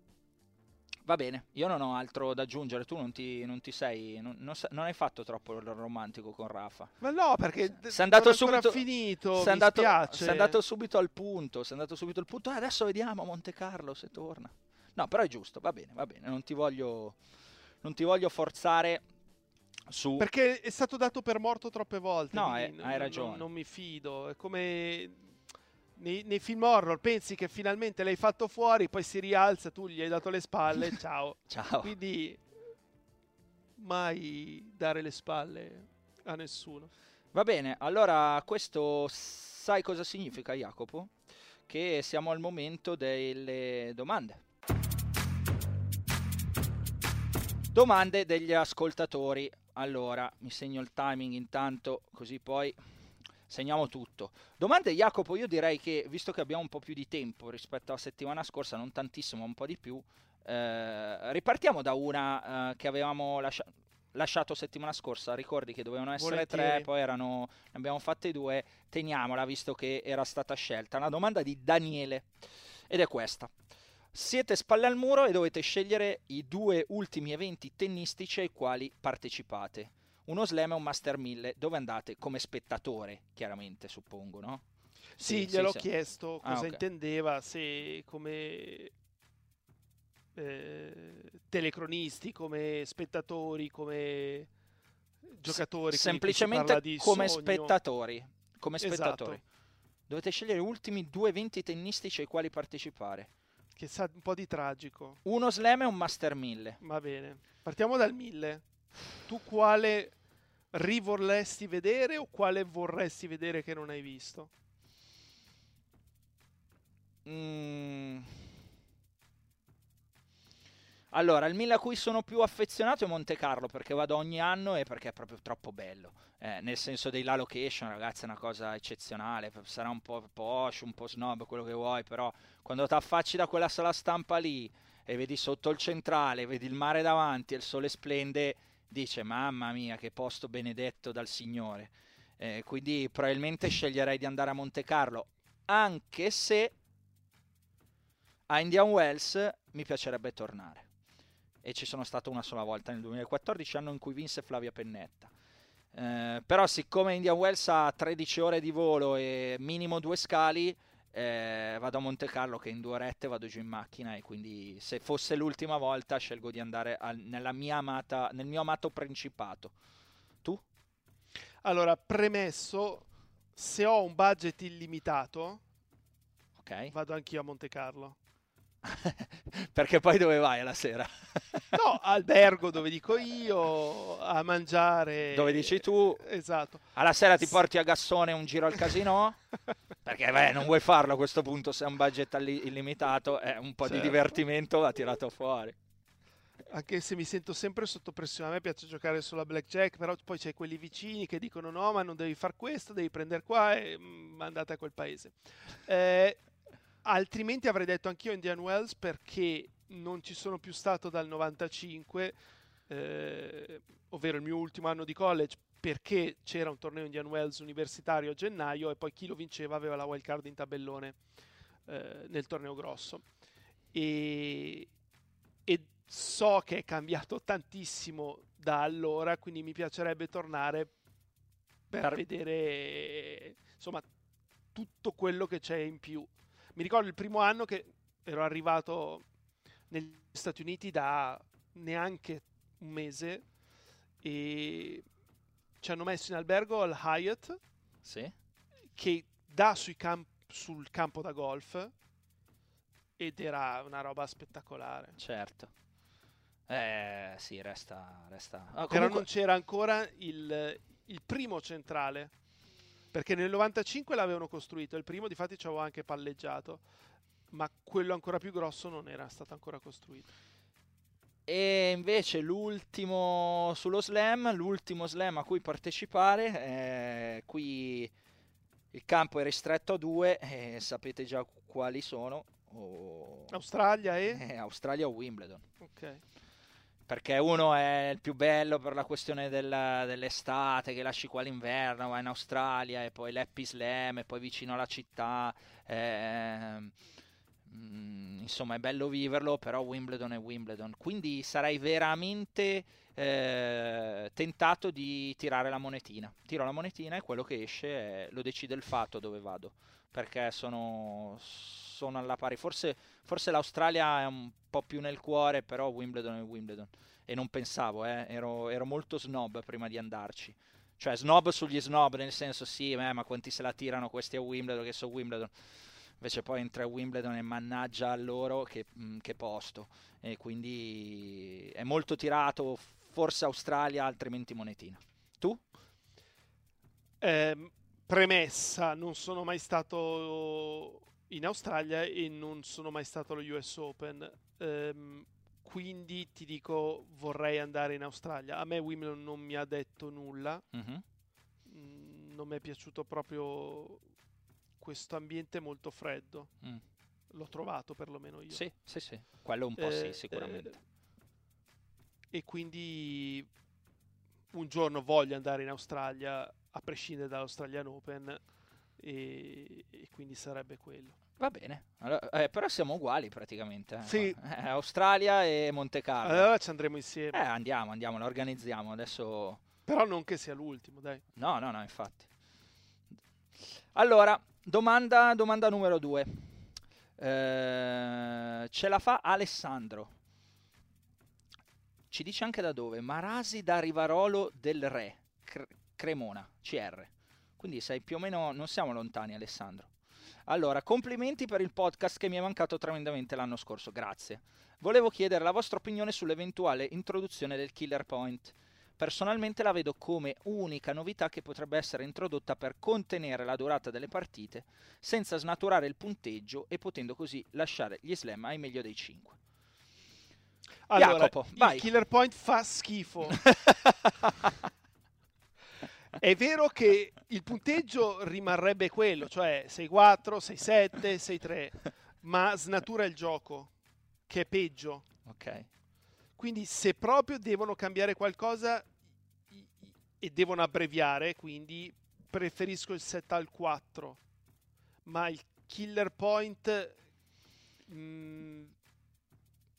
Va bene, io non ho altro da aggiungere, tu non ti, non ti sei, non, non, non, hai fatto troppo il romantico con Rafa. Ma no, perché sei andato subito, finito, sei andato, sei andato, subito al punto, sei andato subito al punto, eh, adesso vediamo Monte Carlo se torna. No, però è giusto, va bene, va bene, non ti voglio, non ti voglio forzare su... Perché è stato dato per morto troppe volte. No, hai, hai ragione. Non, non mi fido, è come nei, nei, film horror pensi che finalmente l'hai fatto fuori, poi si rialza, tu gli hai dato le spalle, ciao. ciao. Quindi mai dare le spalle a nessuno. Va bene, allora questo sai cosa significa Jacopo? Che siamo al momento delle domande. Domande degli ascoltatori. Allora, mi segno il timing intanto, così poi segniamo tutto. Domande Jacopo, io direi che visto che abbiamo un po' più di tempo rispetto alla settimana scorsa, non tantissimo, un po' di più, eh, ripartiamo da una eh, che avevamo lascia- lasciato settimana scorsa, ricordi che dovevano essere Volentieri. tre, poi erano, ne abbiamo fatte due, teniamola visto che era stata scelta. Una domanda di Daniele ed è questa. Siete spalle al muro e dovete scegliere i due ultimi eventi tennistici ai quali partecipate uno slam e un Master 1000 dove andate come spettatore, chiaramente suppongo, no? Sì, sì gliel'ho sì, chiesto cosa ah, okay. intendeva, se come eh, telecronisti, come spettatori, come giocatori. S- semplicemente come sogno. spettatori. Come spettatori. Esatto. Dovete scegliere gli ultimi due eventi tennistici ai quali partecipare. Che sa un po' di tragico. Uno slam e un Master 1000. Va bene. Partiamo dal 1000 tu quale rivorresti vedere o quale vorresti vedere che non hai visto? Mm. Allora, il Milan a cui sono più affezionato è Monte Carlo perché vado ogni anno e perché è proprio troppo bello. Eh, nel senso della location, ragazzi, è una cosa eccezionale. Sarà un po' posh, un po' snob, quello che vuoi, però quando ti affacci da quella sala stampa lì e vedi sotto il centrale, vedi il mare davanti e il sole splende, dice mamma mia che posto benedetto dal Signore. Eh, quindi probabilmente sceglierei di andare a Monte Carlo, anche se a Indian Wells mi piacerebbe tornare. E ci sono stato una sola volta nel 2014, anno in cui vinse Flavia Pennetta. Eh, però siccome Indian Wells ha 13 ore di volo e minimo due scali, eh, vado a Monte Carlo che in due orette vado giù in macchina e quindi se fosse l'ultima volta scelgo di andare al, mia amata, nel mio amato principato. Tu? Allora, premesso, se ho un budget illimitato, okay. vado anch'io a Monte Carlo. Perché poi dove vai alla sera? no, albergo dove dico io, a mangiare. Dove dici tu? Esatto. Alla sera ti porti a Gassone un giro al casino? Perché beh, non vuoi farlo a questo punto se è un budget illimitato, eh, un po' certo. di divertimento va tirato fuori. Anche se mi sento sempre sotto pressione, a me piace giocare sulla blackjack, però poi c'è quelli vicini che dicono no, ma non devi fare questo, devi prendere qua e mm, andate a quel paese. Eh, altrimenti avrei detto anch'io Indian Wells perché non ci sono più stato dal 95, eh, ovvero il mio ultimo anno di college, perché c'era un torneo Indian Wells universitario a gennaio e poi chi lo vinceva aveva la wild card in tabellone eh, nel torneo grosso. E, e so che è cambiato tantissimo da allora, quindi mi piacerebbe tornare per, per... vedere insomma tutto quello che c'è in più mi ricordo il primo anno che ero arrivato negli Stati Uniti da neanche un mese e ci hanno messo in albergo al Hyatt Sì. che dà camp- sul campo da golf ed era una roba spettacolare. Certo. Eh, sì, resta... resta... Ah, Però comunque- non c'era ancora il, il primo centrale, perché nel 95 l'avevano costruito, il primo difatti ci avevo anche palleggiato, ma quello ancora più grosso non era stato ancora costruito. E invece l'ultimo sullo slam, l'ultimo slam a cui partecipare, eh, qui il campo è ristretto a due, e sapete già quali sono, o- Australia e... eh, Australia o Wimbledon. Ok. Perché uno è il più bello per la questione del- dell'estate, che lasci qua l'inverno, vai in Australia e poi l'Happy Slam e poi vicino alla città. mm, insomma, è bello viverlo, però Wimbledon è Wimbledon. Quindi sarei veramente eh, tentato di tirare la monetina. Tiro la monetina e quello che esce è- lo decide il fatto dove vado. Perché sono, sono alla pari. Forse, forse l'Australia è un po' più nel cuore, però Wimbledon è Wimbledon. E non pensavo, eh, ero, ero molto snob prima di andarci. Cioè, snob sugli snob, nel senso, sì, eh, ma quanti se la tirano questi a Wimbledon, che so Wimbledon. Invece poi entra a Wimbledon e mannaggia a loro che, mm, che posto. E quindi è molto tirato, forse Australia, altrimenti monetina. Tu? Ehm, premessa, non sono mai stato in Australia e non sono mai stato allo US Open. Ehm, quindi ti dico vorrei andare in Australia. A me Wimbledon non mi ha detto nulla. Mhm. Mm, non mi è piaciuto proprio questo ambiente molto freddo. Mm. L'ho trovato perlomeno io. Sì, sì, sì. Quello un po' sì, Eh, sicuramente. eh, e quindi un giorno voglio andare in Australia a prescindere dall'Australian Open e, e quindi sarebbe quello. Va bene, Allora, eh, però siamo uguali praticamente. eh. Sì. Eh, Australia e Monte Carlo. Allora ci andremo insieme, Eh, andiamo, andiamo, la organizziamo. Adesso... però non che sia l'ultimo, dai. No, no, no, infatti. Allora, domanda, domanda numero due. Eh, ce la fa Alessandro. Ci dice anche da dove. Marasi da Rivarolo del Re, Cre- Cremona, CR. Quindi sei più o meno, non siamo lontani Alessandro. Allora, complimenti per il podcast che mi è mancato tremendamente l'anno scorso, grazie. Volevo chiedere la vostra opinione sull'eventuale introduzione del killer point. Personalmente la vedo come unica novità che potrebbe essere introdotta per contenere la durata delle partite senza snaturare il punteggio e potendo così lasciare gli slam ai meglio dei 5. Allora, Jacopo, vai. il killer point fa schifo. È vero che il punteggio rimarrebbe quello, cioè 6-4, 6-7, 6-3, ma snatura il gioco, che è peggio. ok. Quindi se proprio devono cambiare qualcosa e devono abbreviare, quindi preferisco il 7 al 4. Ma il killer point mm,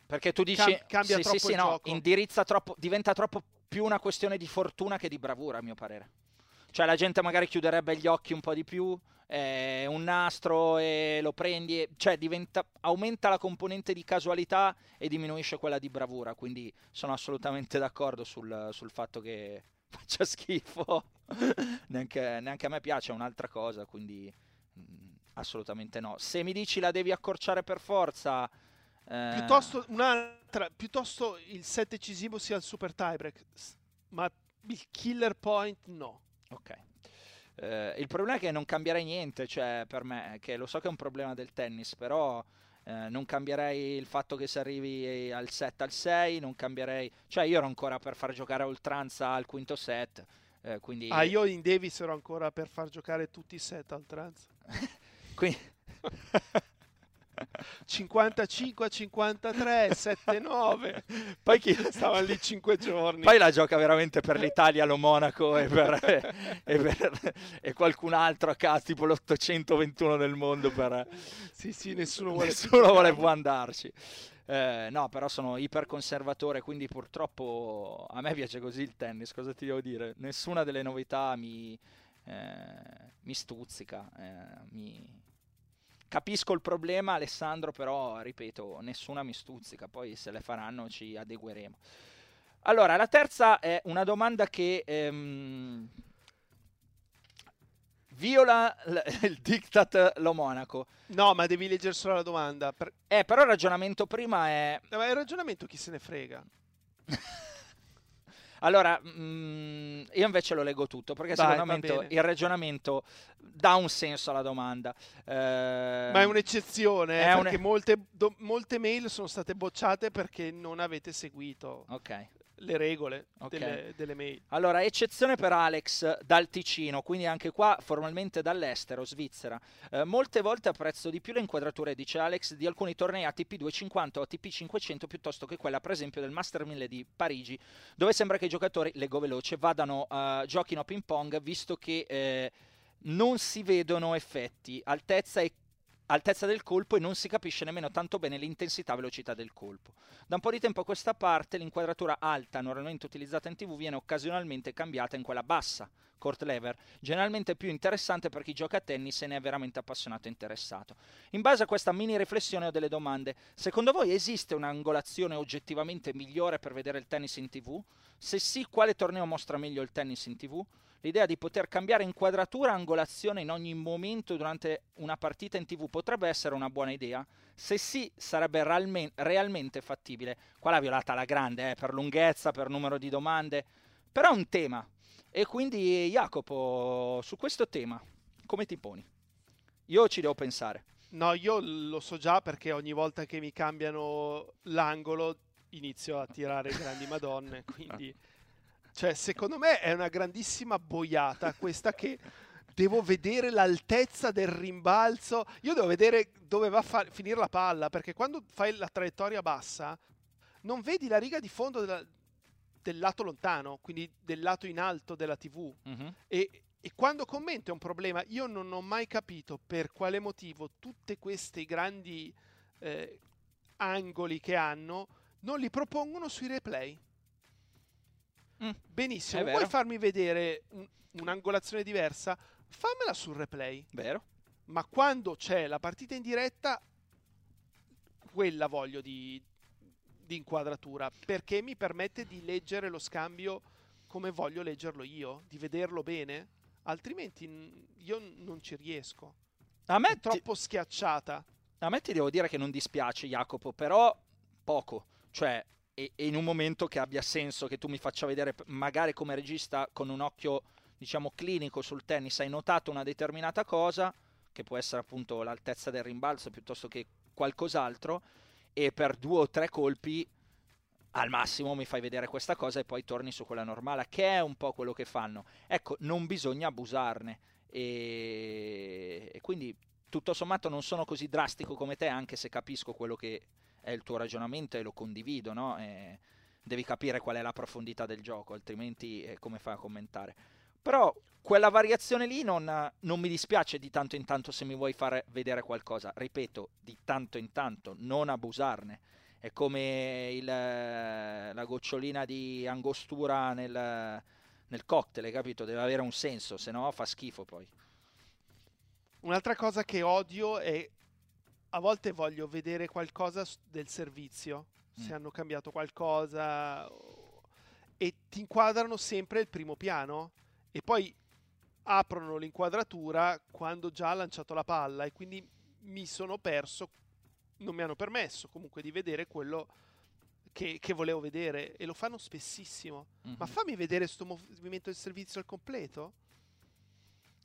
Perché tu dici Cam- cambia sì, sì, troppo sì, il no, gioco. indirizza troppo, diventa troppo più una questione di fortuna che di bravura, a mio parere. Cioè la gente magari chiuderebbe gli occhi un po' di più, eh, un nastro e lo prendi, e- cioè diventa, aumenta la componente di casualità e diminuisce quella di bravura, quindi sono assolutamente d'accordo sul, sul fatto che faccia schifo, neanche, neanche a me piace, è un'altra cosa, quindi mm, assolutamente no. Se mi dici la devi accorciare per forza... eh, piuttosto un'altra, piuttosto il set decisivo sia il super tiebreak, ma il killer point no. Ok. Eh, il problema è che non cambierei niente, cioè per me, che lo so che è un problema del tennis, però eh, non cambierei il fatto che si arrivi al 7 al 6, non cambierei, cioè io ero ancora per far giocare a oltranza al quinto set, eh, quindi, Ah, io in Davis ero ancora per far giocare tutti i set al trans. quindi 55 a 53, 7 9. poi, chi, Stavano lì 5 giorni. poi la gioca veramente per l'Italia, lo Monaco e, per, e, per- e qualcun altro a caso, tipo l'821 del mondo per... Sì, sì, nessuno vuole nessuno vuole può andarci. Eh, no, però sono iperconservatore, quindi purtroppo a me piace così il tennis. Cosa ti devo dire? Nessuna delle novità mi, eh, mi stuzzica, eh, mi capisco il problema, Alessandro, però ripeto, nessuna mi stuzzica, poi se le faranno ci adegueremo. Allora, la terza è una domanda che ehm, viola l- il diktat lo Monaco. No, ma devi leggere solo la domanda. Per... Eh, però il ragionamento prima è... No, ma il ragionamento chi se ne frega? Allora, mm, io invece lo leggo tutto perché Dai, secondo me il ragionamento dà un senso alla domanda. Eh, Ma è un'eccezione, eh, è un- perché molte, do- molte mail sono state bocciate perché non avete seguito Ok. Le regole Ok. delle, delle mail. Allora, eccezione per Alex dal Ticino, quindi anche qua formalmente dall'estero, Svizzera. Eh, molte volte apprezzo di più le inquadrature, dice Alex, di alcuni tornei ATP 250 o ATP 500 piuttosto che quella, per esempio, del Master 1000 di Parigi, dove sembra che i giocatori, leggo veloce, vadano, eh, giochino a ping pong, visto che eh, non si vedono effetti, altezza e altezza del colpo e non si capisce nemmeno tanto bene l'intensità e velocità del colpo. Da un po' di tempo a questa parte l'inquadratura alta normalmente utilizzata in tv viene occasionalmente cambiata in quella bassa, court lever, generalmente più interessante per chi gioca a tennis e ne è veramente appassionato e interessato. In base a questa mini riflessione ho delle domande. Secondo voi esiste un'angolazione oggettivamente migliore per vedere il tennis in tv? Se sì, quale torneo mostra meglio il tennis in tv? L'idea di poter cambiare inquadratura e angolazione in ogni momento durante una partita in tv potrebbe essere una buona idea? Se sì, sarebbe realme- realmente fattibile. Qua l'ha violata alla grande, eh, per lunghezza, per numero di domande, però è un tema. E quindi Jacopo, su questo tema, come ti poni? Io ci devo pensare. No, io lo so già perché ogni volta che mi cambiano l'angolo inizio a tirare grandi madonne, quindi... Cioè, secondo me è una grandissima boiata questa che devo vedere l'altezza del rimbalzo. Io devo vedere dove va a fa- finire la palla, perché quando fai la traiettoria bassa non vedi la riga di fondo della- del lato lontano, quindi del lato in alto della TV. Mhm. E, e quando commento è un problema, io non ho mai capito per quale motivo tutti questi grandi eh, angoli che hanno non li propongono sui replay. Mm, Benissimo, è vuoi vero. farmi vedere un- un'angolazione diversa? Fammela sul replay. Vero? Ma quando c'è la partita in diretta, quella voglio di, di inquadratura, perché mi permette di leggere lo scambio come voglio leggerlo io, di vederlo bene, altrimenti n- io non ci riesco. A me È ti- troppo schiacciata. A me ti devo dire che non dispiace, Jacopo, però poco. Cioè, e, e in un momento che abbia senso che tu mi faccia vedere, magari come regista, con un occhio, diciamo, clinico sul tennis, hai notato una determinata cosa, che può essere appunto l'altezza del rimbalzo piuttosto che qualcos'altro, e per due o tre colpi al massimo mi fai vedere questa cosa e poi torni su quella normale, che è un po' quello che fanno. Ecco, non bisogna abusarne. E, e quindi tutto sommato non sono così drastico come te, anche se capisco quello che è il tuo ragionamento e lo condivido, no? E devi capire qual è la profondità del gioco, altrimenti eh, come fai a commentare? Però quella variazione lì non, non mi dispiace di tanto in tanto se mi vuoi fare vedere qualcosa. Ripeto, di tanto in tanto, non abusarne. È come il, la gocciolina di angostura nel, nel cocktail, capito? Deve avere un senso, se no fa schifo poi. Un'altra cosa che odio è a volte voglio vedere qualcosa del servizio, se Mm. hanno cambiato qualcosa e ti inquadrano sempre il primo piano e poi aprono l'inquadratura quando già ha lanciato la palla e quindi mi sono perso, non mi hanno permesso comunque di vedere quello che, che volevo vedere e lo fanno spessissimo. Ma Mhm. fammi vedere questo movimento del servizio al completo?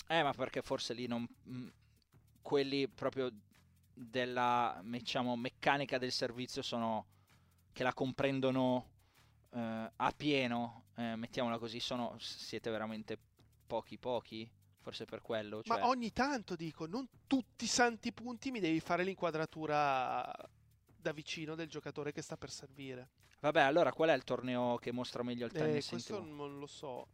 Eh, ma perché forse lì non... mh, quelli proprio della, diciamo, meccanica del servizio sono... che la comprendono eh, a pieno, eh, mettiamola così, sono... siete veramente pochi pochi? Forse per quello, cioè... Ma ogni tanto dico, non tutti i santi punti mi devi fare l'inquadratura da vicino del giocatore che sta per servire. Vabbè, allora qual è il torneo che mostra meglio il Eh, tennis in questo non lo so.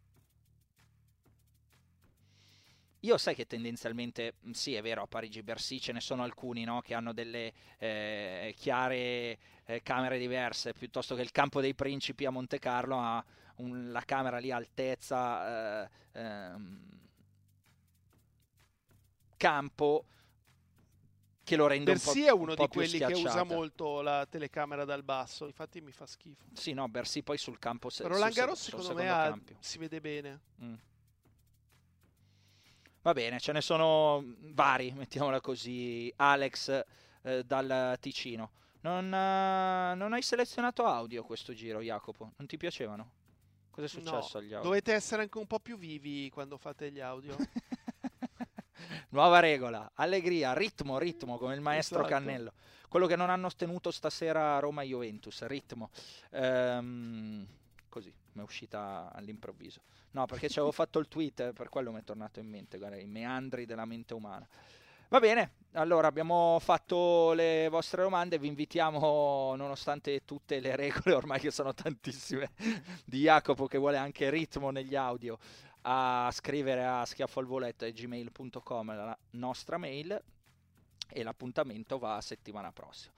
Io sai che tendenzialmente, sì è vero, a Parigi-Bercy ce ne sono alcuni no, che hanno delle eh, chiare eh, camere diverse, piuttosto che il campo dei principi a Monte Carlo ha un- la camera lì altezza, eh, ehm, campo, che lo rende Bersi un po', è uno un po di quelli che usa molto la telecamera dal basso, infatti mi fa schifo. Sì, no, Bersi poi sul campo se, Roland Garros secondo me ha- si vede bene. Mm. Va bene, ce ne sono vari, mettiamola così. Alex eh, dal Ticino. Non, eh, non hai selezionato audio questo giro, Jacopo? Non ti piacevano? Cosa è successo No, agli audio? dovete essere anche un po' più vivi quando fate gli audio. Nuova regola, allegria, ritmo, ritmo, come il maestro Esatto. Cannello. Quello che non hanno ottenuto stasera Roma-Juventus, ritmo. Ehm, così, mi è uscita all'improvviso. No, perché ci avevo fatto il tweet, eh, per quello mi è tornato in mente, guarda, i meandri della mente umana. Va bene, allora abbiamo fatto le vostre domande, vi invitiamo, nonostante tutte le regole, ormai che sono tantissime, di Jacopo che vuole anche ritmo negli audio, a scrivere a schiaffoalvoletto.gmail.com la nostra mail e l'appuntamento va settimana prossima.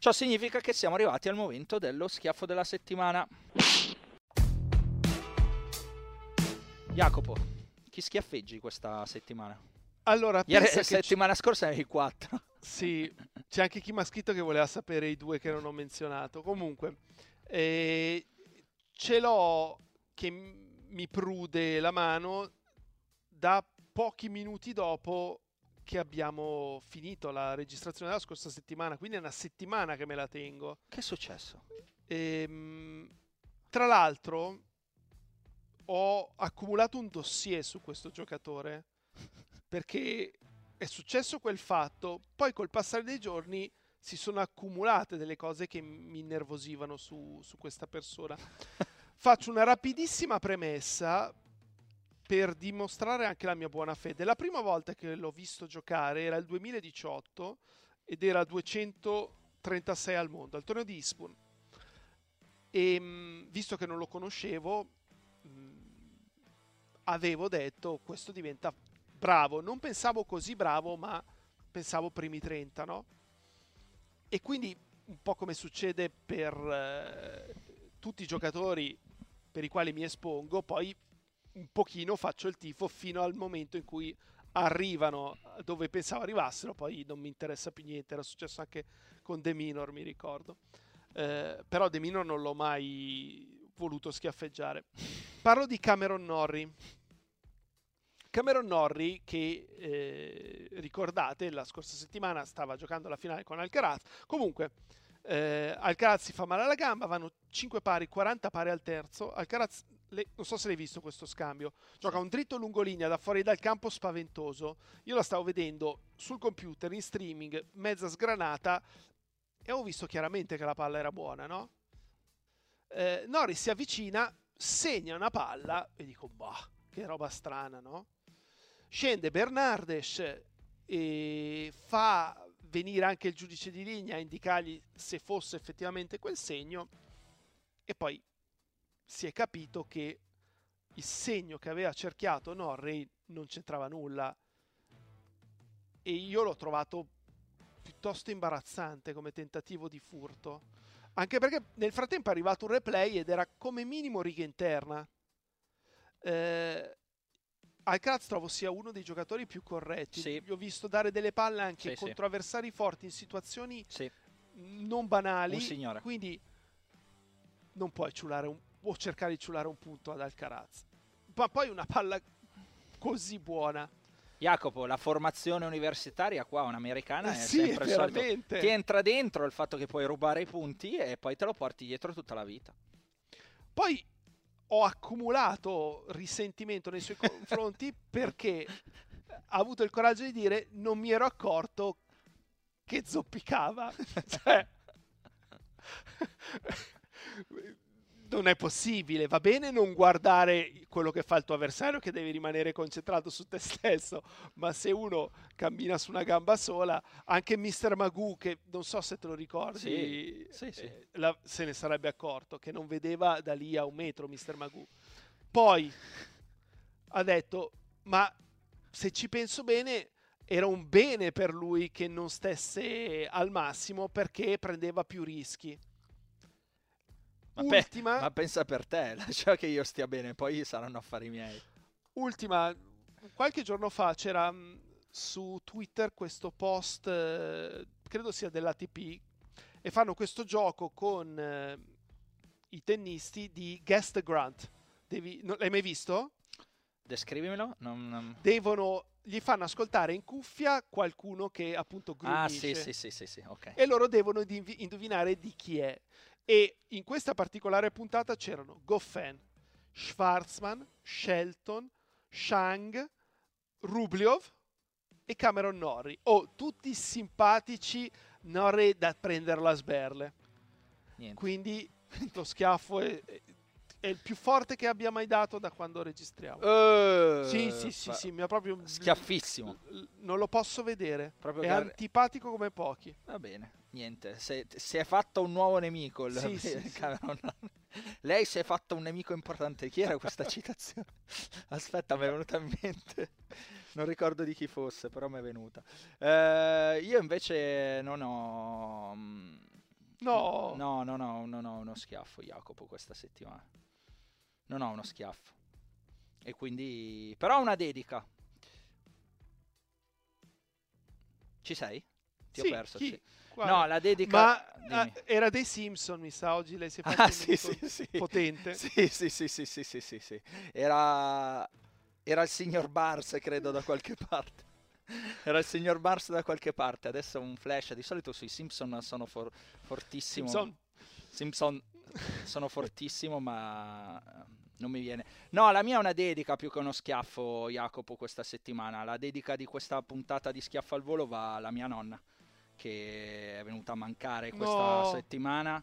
Ciò significa che siamo arrivati al momento dello schiaffo della settimana. Jacopo, chi schiaffeggi questa settimana? Allora, Ieri, settimana scorsa avevi 4. Sì, c'è anche chi mi ha scritto che voleva sapere i due che non ho menzionato. Comunque, eh, ce l'ho che mi prude la mano da pochi minuti dopo che abbiamo finito la registrazione della scorsa settimana, quindi è una settimana che me la tengo. Che è successo? Ehm, tra l'altro, ho accumulato un dossier su questo giocatore perché è successo quel fatto, poi col passare dei giorni si sono accumulate delle cose che mi innervosivano su, su questa persona. Faccio una rapidissima premessa per dimostrare anche la mia buona fede. La prima volta che l'ho visto giocare era il 2018 ed era 236 al mondo, al torneo di Ispun. E mh, visto che non lo conoscevo, avevo detto questo diventa bravo. Non pensavo così bravo, ma pensavo primi 30, no? E quindi, un po' come succede per eh, tutti i giocatori per i quali mi espongo, poi un pochino faccio il tifo fino al momento in cui arrivano dove pensavo arrivassero, poi non mi interessa più niente, era successo anche con De Minor, mi ricordo. Eh, però De Minor non l'ho mai voluto schiaffeggiare. Parlo di Cameron Norrie. Cameron Norrie che eh, ricordate la scorsa settimana stava giocando la finale con Alcaraz. Comunque eh, Alcaraz si fa male alla gamba, vanno 5 pari, 40 pari al terzo. Alcaraz le- non so se l'hai visto questo scambio. Gioca un dritto lungolinea da fuori dal campo spaventoso. Io la stavo vedendo sul computer in streaming, mezza sgranata e ho visto chiaramente che la palla era buona, no? Eh, Norris si avvicina, segna una palla e dico, bah, che roba strana, no? Scende Bernardes e fa venire anche il giudice di linea a indicargli se fosse effettivamente quel segno e poi si è capito che il segno che aveva cerchiato Norrie non c'entrava nulla. E io l'ho trovato piuttosto imbarazzante come tentativo di furto. Anche perché nel frattempo è arrivato un replay ed era come minimo riga interna. Eh, Alcaraz trovo sia uno dei giocatori più corretti Sì. gli ho visto dare delle palle anche Sì, sì. contro avversari forti in situazioni Sì, non banali Un signore. quindi non puoi ciulare un, o cercare di ciulare un punto ad Alcaraz ma poi una palla così buona Jacopo, la formazione universitaria qua, un'americana, è Eh sì, sempre il solito. veramente. Ti entra dentro il fatto che puoi rubare i punti e poi te lo porti dietro tutta la vita. Poi ho accumulato risentimento nei suoi confronti perché ha avuto il coraggio di dire non mi ero accorto che zoppicava. Cioè, non è possibile, va bene non guardare quello che fa il tuo avversario che devi rimanere concentrato su te stesso, ma se uno cammina su una gamba sola, anche Mr. Magoo che non so se te lo ricordi, Sì, sì, sì. eh, la- se ne sarebbe accorto che non vedeva da lì a un metro Mr. Magoo. Poi ha detto, ma se ci penso bene, era un bene per lui che non stesse al massimo perché prendeva più rischi. Ma, pe- Ultima, ma pensa per te, lascia che io stia bene, poi saranno affari miei. ultima, qualche giorno fa c'era mh, su Twitter questo post, eh, credo sia dell'ATP, e fanno questo gioco con eh, i tennisti di Guess the Grant. Devi, no, l'hai mai visto? Descrivimelo. Non... Devono, gli fanno ascoltare in cuffia qualcuno che appunto grunisce. Ah, sì, sì, sì, sì, sì ok. E loro devono indovinare di chi è. E in questa particolare puntata c'erano Goffin, Schwarzman, Shelton, Shang, Rubliov e Cameron Norrie. Oh, tutti simpatici, Norrie da prenderla a sberle. Niente. Quindi lo schiaffo è, è, il più forte che abbia mai dato da quando registriamo. Uh, sì, sì, sì, sì, mi ha proprio... Schiaffissimo. Non lo posso vedere. Proprio è gar... antipatico come pochi. Va bene, niente. Si è fatto un nuovo nemico. Il sì, sì, Cameron. Sì. Lei si è fatta un nemico importante. Chi era questa citazione? Aspetta, mi è venuta in mente. Non ricordo di chi fosse, però mi è venuta. Eh, io invece non ho. Mm, no. No, no, no, non ho uno schiaffo, Jacopo, questa settimana. Non ho uno schiaffo. E quindi. Però ho una dedica. Ci sei? Ti sì, ho perso. Chi? Sì. No, la dedica. Ma ah, era dei Simpson, mi sa. Oggi lei si è fatto ah, sì, sì, sì. potente. Sì, sì, sì, sì, sì, sì, sì, sì. Era... Era il signor Bars, credo, da qualche parte. Era il signor Bars da qualche parte. Adesso un flash. Di solito sui Simpson sono for- fortissimo. Simpson. Simpson sono fortissimo, ma non mi viene. No, la mia è una dedica più che uno schiaffo, Jacopo, questa settimana. La dedica di questa puntata di Schiaffo al volo va alla mia nonna che è venuta a mancare questa no. settimana.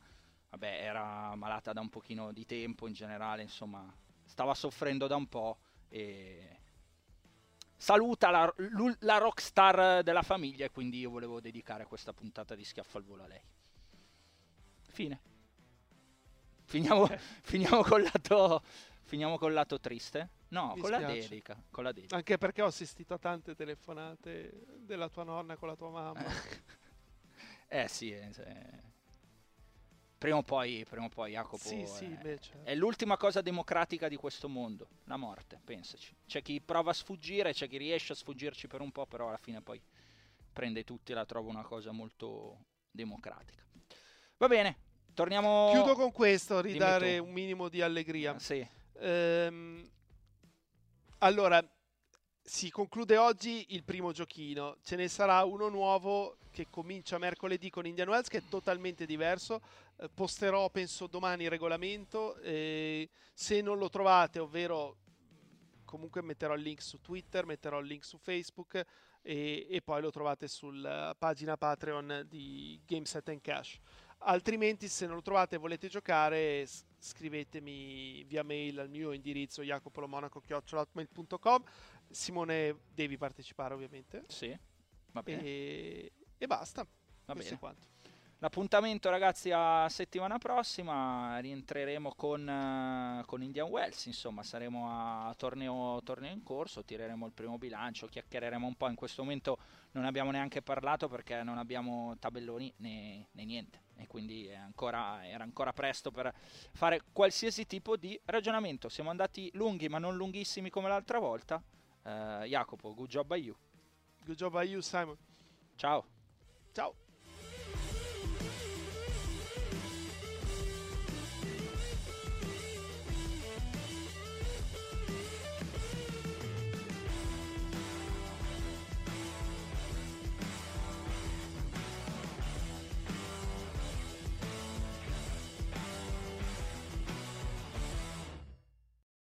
Vabbè, era malata da un pochino di tempo in generale, insomma, stava soffrendo da un po' e saluta la, la rockstar della famiglia e quindi io volevo dedicare questa puntata di Schiaffo al volo a lei. Fine. Finiamo, finiamo, col, lato, finiamo col lato triste. No, con la, dedica, con la dedica. Anche perché ho assistito a tante telefonate della tua nonna con la tua mamma. Eh sì, eh, prima o poi, prima o poi Jacopo sì, sì, è, beh, certo. è, l'ultima cosa democratica di questo mondo, la morte, pensaci. C'è chi prova a sfuggire, c'è chi riesce a sfuggirci per un po', però alla fine poi prende tutti e la trova una cosa molto democratica. Va bene, torniamo... Chiudo con questo, ridare un minimo di allegria. Ah, sì. Ehm, allora, si conclude oggi il primo giochino, ce ne sarà uno nuovo che comincia mercoledì con Indian Wells che è totalmente diverso, eh, posterò penso domani il regolamento, eh, se non lo trovate, ovvero comunque metterò il link su Twitter, metterò il link su Facebook e, e poi lo trovate sulla pagina Patreon di Gameset and Cash. Altrimenti se non lo trovate e volete giocare scrivetemi via mail al mio indirizzo jacopolomonaco.com Simone devi partecipare ovviamente. Sì, va bene. E, e basta. Va Questo bene. L'appuntamento ragazzi a settimana prossima, rientreremo con, uh, con Indian Wells, insomma saremo a torneo, torneo, in corso, tireremo il primo bilancio, chiacchiereremo un po', in questo momento non abbiamo neanche parlato perché non abbiamo tabelloni né, né niente e quindi ancora, era ancora presto per fare qualsiasi tipo di ragionamento. Siamo andati lunghi ma non lunghissimi come l'altra volta. Uh, Jacopo, good job by you. Good job by you, Simon. Ciao. Ciao.